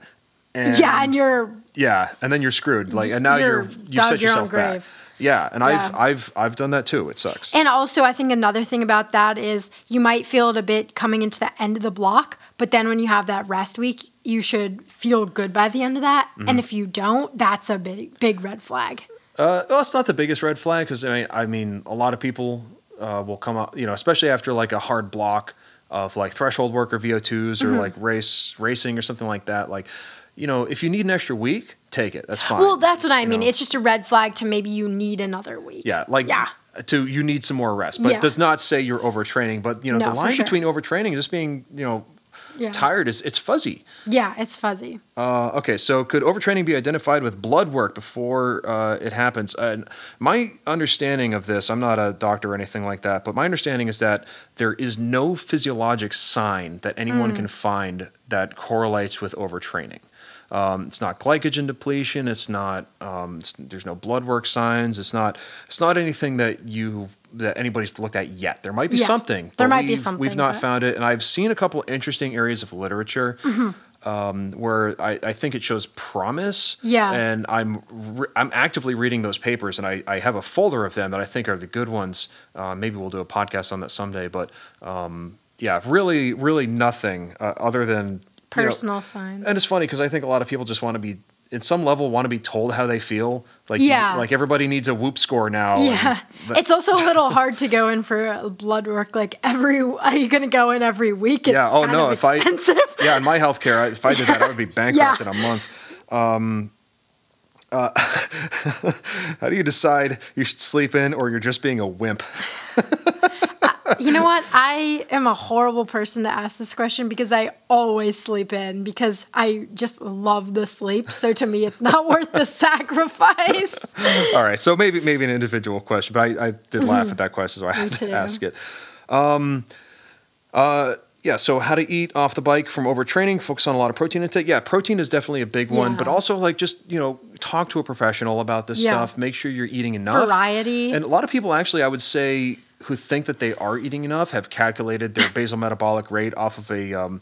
And yeah, and you're Yeah, and then you're screwed. Like, and now You're you're, you set your own yourself back. grave. Yeah, and I've I've I've done that too. It sucks. And also, I think another thing about that is you might feel it a bit coming into the end of the block, but then when you have that rest week, you should feel good by the end of that. Mm-hmm. And if you don't, that's a big, big red flag. Uh, well, it's not the biggest red flag because I mean, I mean, a lot of people uh, will come out, you know, especially after like a hard block of like threshold work or VO2s Mm-hmm. or like race racing or something like that. Like, you know, if you need an extra week, take it. That's fine. Well, that's what I you mean. know? It's just a red flag to maybe you need another week. yeah, like yeah. to you need some more rest, but Yeah. it does not say you're overtraining. But you know No, the line sure. between overtraining and just being you know Yeah. tired is it's fuzzy. Yeah, it's fuzzy. Uh, okay, so could overtraining be identified with blood work before uh, it happens? And my understanding of this, I'm not a doctor or anything like that, but my understanding is that there is no physiologic sign that anyone Mm. can find that correlates with overtraining. Um, it's not glycogen depletion. It's not. Um, it's, there's no blood work signs. It's not. It's not anything that you that anybody's looked at yet. There might be Yeah, something. there might be we've- We've not but- found it, and I've seen a couple interesting areas of literature um, where I, I think it shows promise. Yeah. And I'm re- I'm actively reading those papers, and I, I have a folder of them that I think are the good ones. Uh, maybe we'll do a podcast on that someday. But um, yeah, really, really nothing uh, other than you know- Personal signs. and it's funny because I think a lot of people just want to be, in some level, want to be told how they feel. Like Yeah. like everybody needs a whoop score now. yeah, that- it's also a little hard to go in for blood work. Like every, are you going to go in every week? It's yeah. Oh kind no, of if I yeah, in my healthcare, I- if I did that, I would be bankrupt Yeah. in a month. Um, uh, how do you decide you should sleep in or you're just being a wimp? You know what? I am a horrible person to ask this question because I always sleep in because I just love the sleep. So to me, it's not worth the sacrifice. All right, so maybe maybe an individual question, but I, I did laugh at that question, so I had to ask it. Um, uh, yeah, so how to eat off the bike from overtraining, focus on a lot of protein intake. Yeah, protein is definitely a big one, Yeah. but also like just, you know, talk to a professional about this Yeah. stuff. Make sure you're eating enough. Variety. And a lot of people actually, I would say, who think that they are eating enough have calculated their basal metabolic rate off of a um,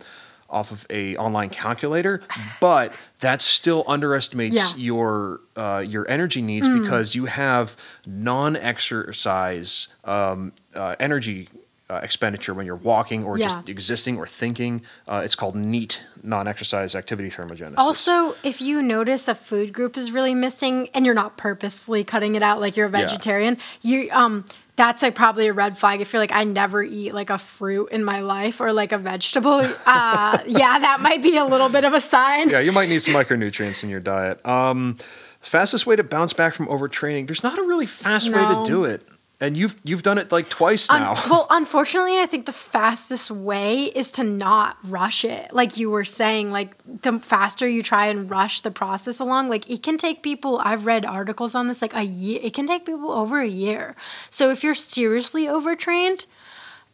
off of a online calculator, but that still underestimates Yeah. Mm. your uh, your energy needs because you have non-exercise um, uh, energy uh, expenditure when you're walking or Yeah. just existing or thinking. Uh, it's called NEAT, non-exercise activity thermogenesis. Also, if you notice a food group is really missing and you're not purposefully cutting it out like you're a Yeah. vegetarian, you um that's like probably a red flag if you're like I never eat like a fruit in my life or like a vegetable. Uh yeah, that might be a little bit of a sign. yeah, you might need some micronutrients in your diet. Um, fastest way to bounce back from overtraining. There's not a really fast way to do it, and you've you've done it like twice Un- now. well, unfortunately, I think the fastest way is to not rush it. Like you were saying, like the faster you try and rush the process along, like it can take people. I've read articles on this, like a year. It can take people over a year. So if you're seriously overtrained,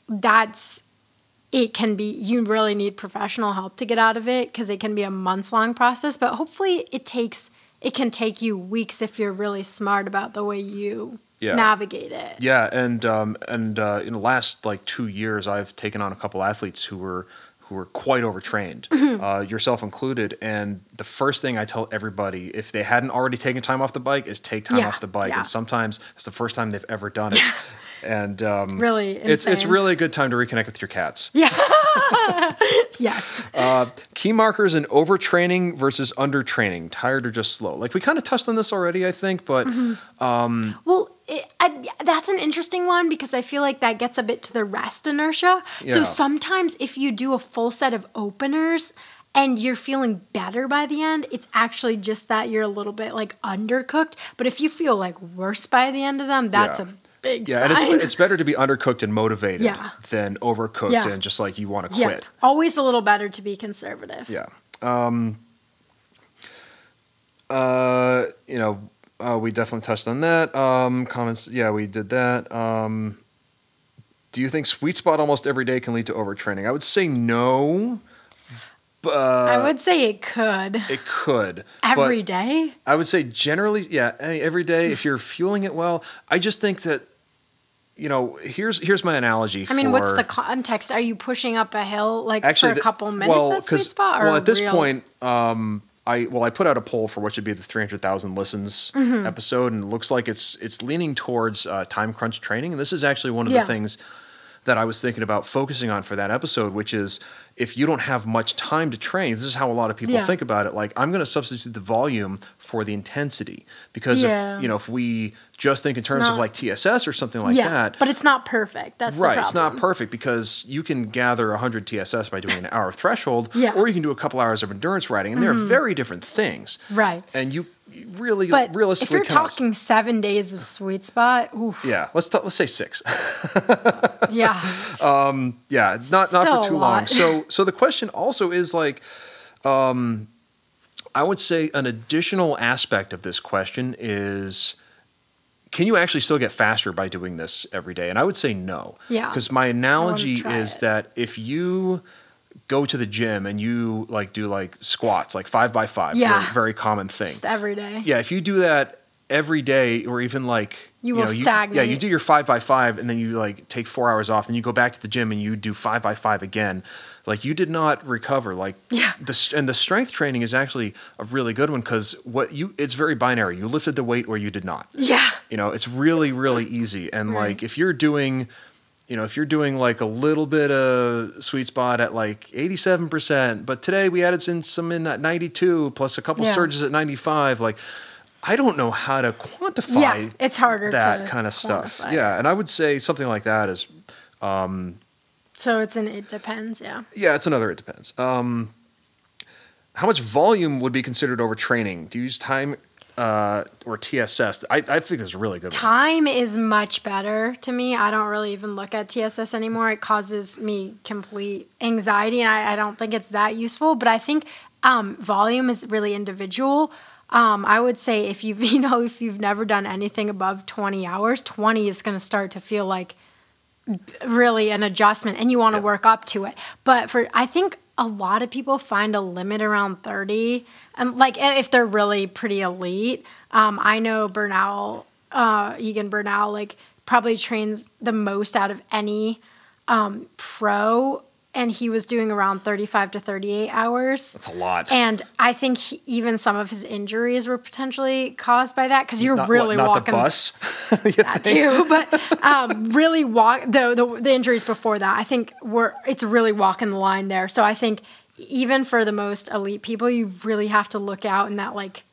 that's it can be you really need professional help to get out of it because it can be a months long process but hopefully it takes it can take you weeks if you're really smart about the way you Yeah. navigate it Yeah, and um, and uh, in the last like two years, I've taken on a couple athletes who were who were quite overtrained, Mm-hmm. uh, yourself included. And the first thing I tell everybody, if they hadn't already taken time off the bike, is take time Yeah, off the bike. yeah. And sometimes it's the first time they've ever done it. And um, really it's it's really a good time to reconnect with your cats. Yeah. yes. Uh, key markers in overtraining versus undertraining, tired or just slow. Like we kind of touched on this already, I think, but Mm-hmm. Well, it, I, that's an interesting one because I feel like that gets a bit to the rest inertia. So sometimes if you do a full set of openers and you're feeling better by the end, it's actually just that you're a little bit like undercooked. But if you feel like worse by the end of them, that's Yeah. a big yeah, and it's, it's better to be undercooked and motivated Yeah. than overcooked Yeah. and just like you want to yeah, quit. always a little better to be conservative. Yeah. Um, uh, you know, uh, we definitely touched on that. Um, comments, yeah, we did that. Um, do you think sweet spot almost every day can lead to overtraining? I would say no. But I would say it could it could every day. I would say generally, yeah, every day if you're fueling it well. I just think that, you know, here's here's my analogy. I mean, what's the context? Are you pushing up a hill like actually for a couple minutes well, at sweet spot? Or well, at this real- point, um, I well, I put out a poll for what should be the three hundred thousand listens Mm-hmm. episode, and it looks like it's it's leaning towards uh, time crunch training, and this is actually one of Yeah. the things that I was thinking about focusing on for that episode, which is if you don't have much time to train, this is how a lot of people Yeah. think about it. Like I'm going to substitute the volume for the intensity because Yeah. if you know if we just think in terms of like TSS or something like yeah, that, but it's not perfect. That's right it's not perfect because you can gather 100 tss by doing an hour threshold Yeah. Mm-hmm. or you can do a couple hours of endurance riding and they're very different things Right. and you really, But realistically if you're talking seven days of sweet spot, oof, yeah, let's t- let's say six. yeah, um yeah, it's not not for too long. So so the question also is like, um, I would say an additional aspect of this question is. Can you actually still get faster by doing this every day? And I would say no. Yeah. Because my analogy is it. that if you go to the gym and you like do like squats, like five by five, Yeah. very, very common thing. just every day. Yeah, if you do that every day, or even like You will know, yeah, stagnate. you do your five by five, and then you like take four hours off, then you go back to the gym and you do five by five again. Like you did not recover. Like Yeah. the and the strength training is actually a really good one because what you it's very binary. You lifted the weight or you did not. Yeah, You know, it's really really easy. And Right. like if you're doing you know, if you're doing like a little bit of sweet spot at like 87%, but today we added in some in at 92 plus a couple Yeah. surges at 95, like I don't know how to quantify yeah, it's harder that kind of stuff. Yeah, and I would say something like that is um, So it's an it depends. Yeah. yeah, it's another it depends. Um how much volume would be considered overtraining? Do you use time uh, or TSS? I, I think that's a really good one. Time is much better to me. I don't really even look at TSS anymore. It causes me complete anxiety, and I, I don't think it's that useful. But I think um, volume is really individual. Um, I would say if you've you know if you've never done anything above twenty hours, twenty is going to start to feel like really an adjustment and you want to Yeah. work up to it. But for I think a lot of people find a limit around 30 and like if they're really pretty elite. Um, I know Bernal, uh, Egan Bernal, like probably trains the most out of any um, pro and he was doing around 35 to 38 hours. That's a lot. And I think he, even some of his injuries were potentially caused by that because you're not, really what, not walking the bus. that too, but um, really walk the, the the injuries before that. I think we're it's really walking the line there. So I think even for the most elite people, you really have to look out in that like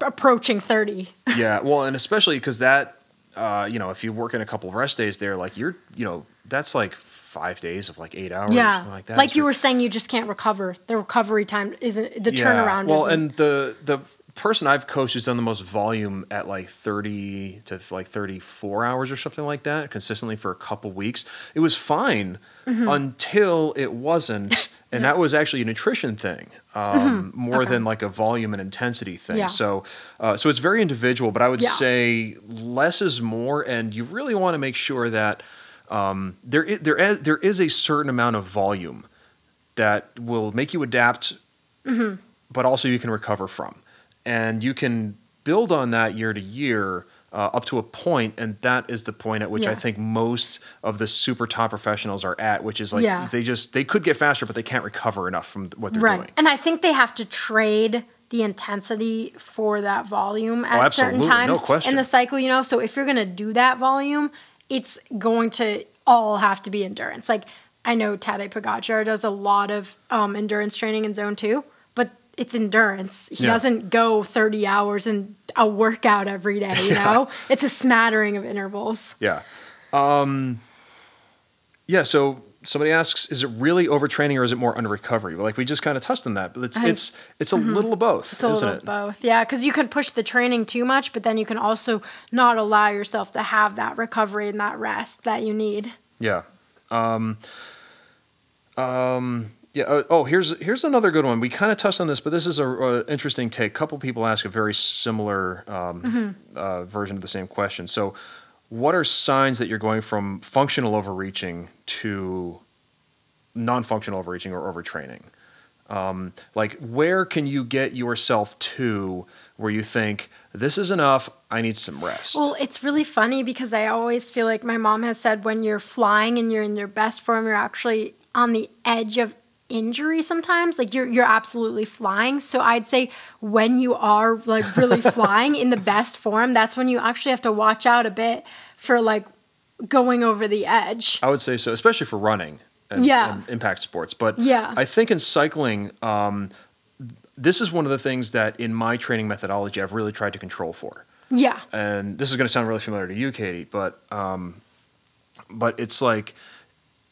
approaching thirty. yeah, well, and especially because that, uh, you know, if you work in a couple of rest days there, like you're, you know, that's like five days of like eight hours, or yeah, something like that. like It's you re- were saying, you just can't recover. The recovery time isn't the Yeah. turnaround. Well, isn't, and the the person I've coached who's done the most volume at like thirty to like thirty four hours or something like that, consistently for a couple weeks. It was fine Mm-hmm. until it wasn't. And that was actually a nutrition thing, um, more than like a volume and intensity thing. Mm-hmm. Yeah. So, uh, so it's very individual. But I would Yeah. say less is more, and you really want to make sure that um, there is, there is there is a certain amount of volume that will make you adapt, Mm-hmm. but also you can recover from, and you can build on that year to year. Uh, up to a point, and that is the point at which I think most of the super top professionals are at, which is like Yeah. they just they could get faster, but they can't recover enough from what they're right, doing. and I think they have to trade the intensity for that volume at certain absolutely. No times in the cycle. You know, so if you're gonna do that volume, it's going to all have to be endurance. Like I know Tadej Pogacar does a lot of um, endurance training in zone two, but it's endurance. He Yeah. doesn't go 30 hours and a workout every day. You know, it's a smattering of intervals. Yeah. Um, yeah. So somebody asks, is it really overtraining or is it more under recovery? Like we just kind of touched on that, but it's I- it's it's a little of both, mm-hmm. It's a isn't little it? both. Yeah, because you can push the training too much, but then you can also not allow yourself to have that recovery and that rest that you need. Yeah. Um, um, yeah. Oh, oh, here's here's another good one. We kind of touched on this, but this is a, a interesting take. A couple people ask a very similar um, Mm-hmm. uh, version of the same question. So, what are signs that you're going from functional overreaching to non-functional overreaching or overtraining? Um, like, where can you get yourself to where you think this is enough? I need some rest. Well, it's really funny because I always feel like my mom has said when you're flying and you're in your best form, you're actually on the edge of injury sometimes. Like you're you're absolutely flying. So I'd say when you are like really flying in the best form, that's when you actually have to watch out a bit for like going over the edge. I would say so, especially for running and, Yeah. and impact sports. But Yeah. I think in cycling, um, this is one of the things that in my training methodology I've really tried to control for. Yeah. And this is going to sound really familiar to you, Katie, but um, but it's like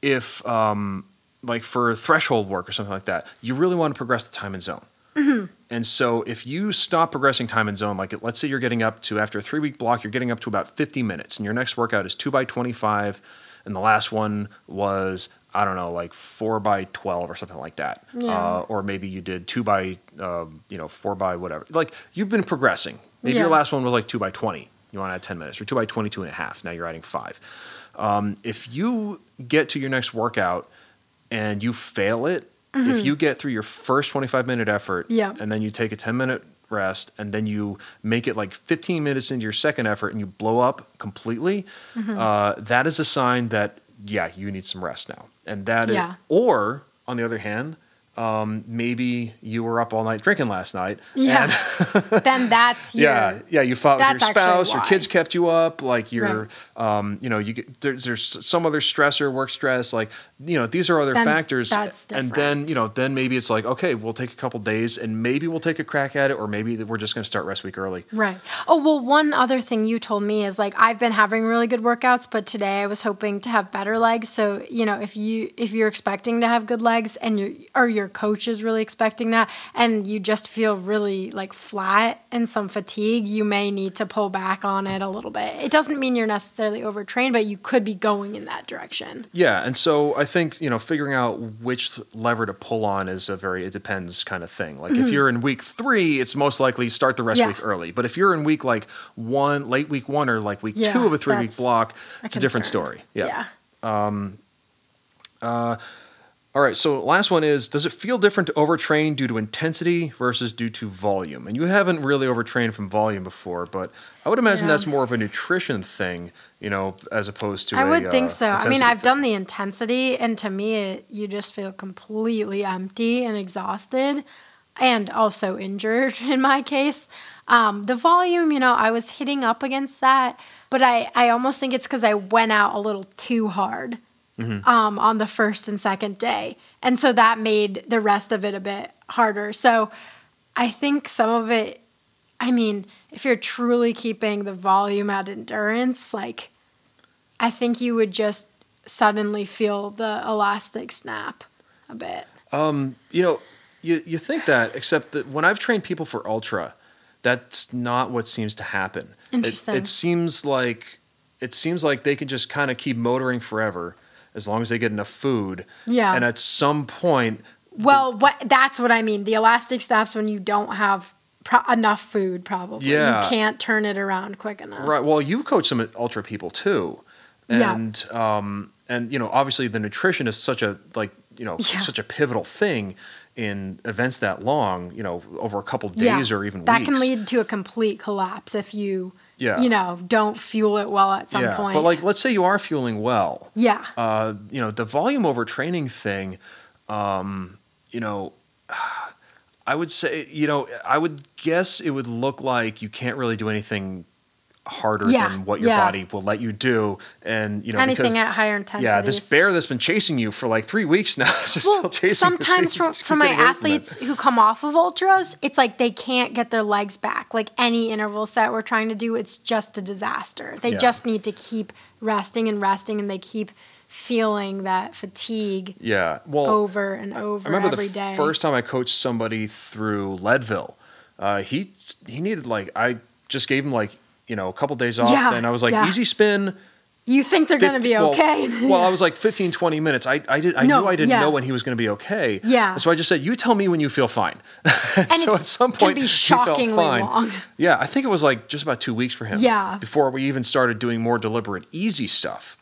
if um, like for threshold work or something like that, you really want to progress the time and zone. And so if you stop progressing time and zone, like let's say you're getting up to after a three week block, you're getting up to about 50 minutes, and your next workout is two by 25, and the last one was I don't know, like four by 12 or something like that, Yeah. uh, or maybe you did two by um, you know four by whatever. Like you've been progressing. Maybe Yeah. your last one was like two by 20. You want to add 10 minutes, or two by 22 and a half. Now you're adding five. Um, if you get to your next workout and you fail it, if you get through your first 25 minute effort Mm-hmm. Yeah. and then you take a 10 minute rest and then you make it like 15 minutes into your second effort and you blow up completely, Mm-hmm. uh, that is a sign that, yeah, you need some rest now. And that is- Yeah. or on the other hand, um, maybe you were up all night drinking last night. Yeah. and- then that's your, yeah, yeah. You fought with your spouse. Your kids kept you up. Like you're, um, you know, you get there's, there's some other stressor, work stress. Like you know, these are other Then factors. that's and then you know, then maybe it's like, okay, we'll take a couple days, and maybe we'll take a crack at it, or maybe we're just going to start rest week early. Right. Oh, well, one other thing you told me is like I've been having really good workouts, but today I was hoping to have better legs. So, you know, if you if you're expecting to have good legs and you or your coach is really expecting that and you just feel really like flat and some fatigue, you may need to pull back on it a little bit. It doesn't mean you're necessarily overtrained, but you could be going in that direction. Yeah, and so I think you know figuring out which lever to pull on is a very it depends kind of thing. Like if you're in week three, it's most likely start the rest Mm-hmm. Yeah. week early. But if you're in week like one, late week one, or like week Yeah, two of a three week block, a it's a different story. Yeah. Yeah. All right. So last one is: Does it feel different to overtrain due to intensity versus due to volume? And you haven't really overtrained from volume before, but I would imagine Yeah. that's more of a nutrition thing, you know, as opposed to. I a, would think uh, so. I mean, I've thing. done the intensity, and to me, it, you just feel completely empty and exhausted, and also injured in my case. Um, the volume, you know, I was hitting up against that, but I, I almost think it's because I went out a little too hard um, on the first and second day. And so that made the rest of it a bit harder. So I think some of it, I mean, if you're truly keeping the volume at endurance, like, I think you would just suddenly feel the elastic snap a bit. Um, you know, you you think that, except that when I've trained people for ultra, that's not what seems to happen. It- Interesting. It, seems like it seems like they can just kind of keep motoring forever as long as they get enough food. Yeah. And at some point, Well, what that's what I mean. The elastic stops when you don't have pro- enough food. Probably, Yeah. you can't turn it around quick enough. Right. Well, you coach some ultra people too, Yeah. and um, and you know, obviously, the nutrition is such a like you know Yeah. such a pivotal thing in events that long. You know, over a couple Yeah. days or even that weeks. can lead to a complete collapse if you, Yeah. you know, don't fuel it well at some yeah. point. But like, let's say you are fueling well. yeah, Uh, you know, the volume over training thing. Um, you know. I would say, you know, I would guess it would look like you can't really do anything harder Yeah, than what your yeah. body will let you do, and you know, anything because at higher intensities. Yeah, this bear that's been chasing you for like three weeks now is just still well, chasing sometimes you. from, from my away from athletes who come off of ultras, it's like they can't get their legs back. Like any interval set we're trying to do, it's just a disaster. They Yeah. just need to keep resting and resting, and they keep feeling that fatigue Yeah, well, over and over I remember every the day. first time I coached somebody through Leadville. Uh, he he needed like I just gave him like you know a couple days off, Yeah, and I was like yeah. easy spin. you think they're going to 50 be well- okay? Well, I was like 15, 20 minutes. I, I did I No, knew I didn't yeah. know when he was going to be okay. Yeah. So I just said, "You tell me when you feel fine." and so at some can point, be he felt fine. long. Yeah, I think it was like just about two weeks for him. Yeah. Before we even started doing more deliberate, easy stuff.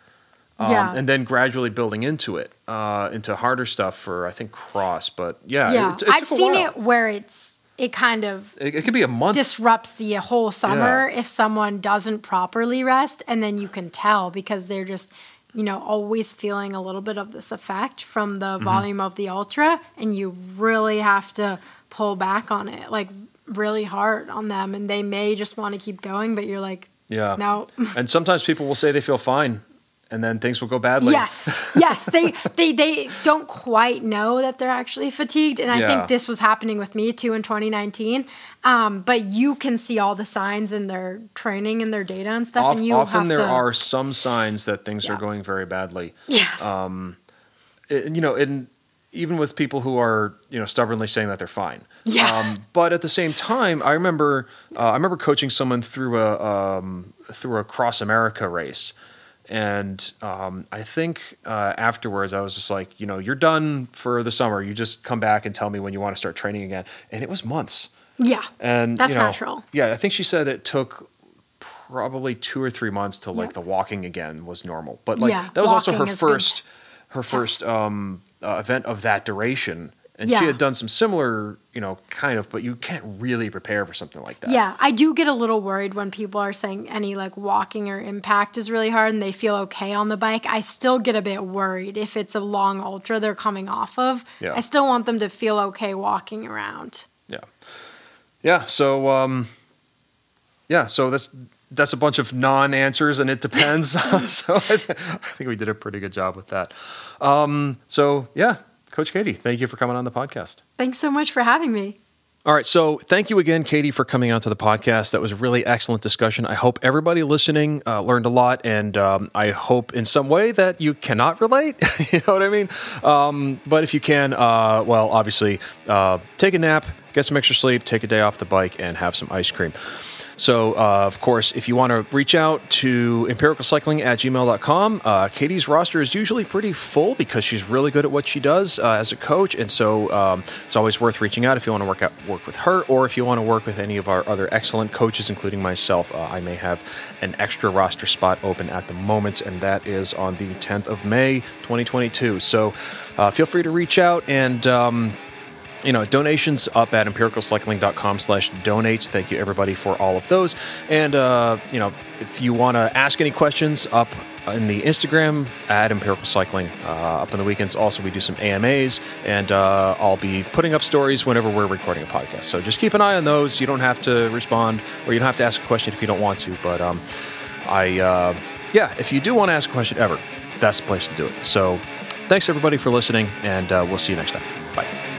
Um, Yeah. And then gradually building into it, uh, into harder stuff for I think cross. But yeah, yeah, it, it I've seen it where it's it kind of It, it could be a month. disrupts the whole summer if someone doesn't properly rest and then you can tell because they're just you know always feeling a little bit of this effect from Mm-hmm. the volume of the ultra and you really have to pull back on it like really hard on them and they may just want to keep going but you're like yeah. no And sometimes people will say they feel fine, and then things will go badly. yes yes they they they don't quite know that they're actually fatigued and i Yeah. think this was happening with me too in 2019 um, but you can see all the signs in their training and their data and stuff and you often there to, are some signs that things are going very badly. yes Um, you know, and even with people who are you know stubbornly saying that they're fine. Yeah. Um, but at the same time, I remember uh, I remember coaching someone through a um, through a cross America race, and um, I think uh, afterwards I was just like, you know, you're done for the summer. You just come back and tell me when you want to start training again. And it was months. Yeah. And That's you know, natural. Yeah, I think she said it took probably two or three months till like Yep. the walking again was normal. But like Yeah, that was also her walking is good. first her first um, uh, event of that duration. And Yeah. she had done some similar, you know, kind of, but you can't really prepare for something like that. Yeah, I do get a little worried when people are saying any like walking or impact is really hard and they feel okay on the bike. I still get a bit worried if it's a long ultra they're coming off of. Yeah. I still want them to feel okay walking around. Yeah. Yeah. So, um, yeah. So that's that's a bunch of non-answers, and it depends. so I, th- I think we did a pretty good job with that. Um, so yeah, Coach Katie, thank you for coming on the podcast. Thanks so much for having me. All right, so thank you again, Katie, for coming out to the podcast. That was a really excellent discussion. I hope everybody listening uh, learned a lot, and um, I hope in some way that you cannot relate. you know what I mean? Um, but if you can, uh, well, obviously, uh, take a nap, get some extra sleep, take a day off the bike, and have some ice cream. So, uh, of course, if you want to reach out to empiricalcycling at gmail.com, uh, Katie's roster is usually pretty full because she's really good at what she does uh, as a coach. And so um, it's always worth reaching out if you want to work out, work with her or if you want to work with any of our other excellent coaches, including myself. Uh, I may have an extra roster spot open at the moment, and that is on the 10th of May, 2022. So uh, feel free to reach out and. Um, you know donations up at empiricalcycling.com slash donates thank you everybody for all of those. And uh, you know if you want to ask any questions up in the instagram at empirical cycling uh, up on the weekends. Also we do some amas and uh, i'll be putting up stories whenever we're recording a podcast. So just keep an eye on those. You don't have to respond or you don't have to ask a question if you don't want to but um, i uh, yeah if you do want to ask a question ever that's the place to do it. So thanks everybody for listening and uh, we'll see you next time. Bye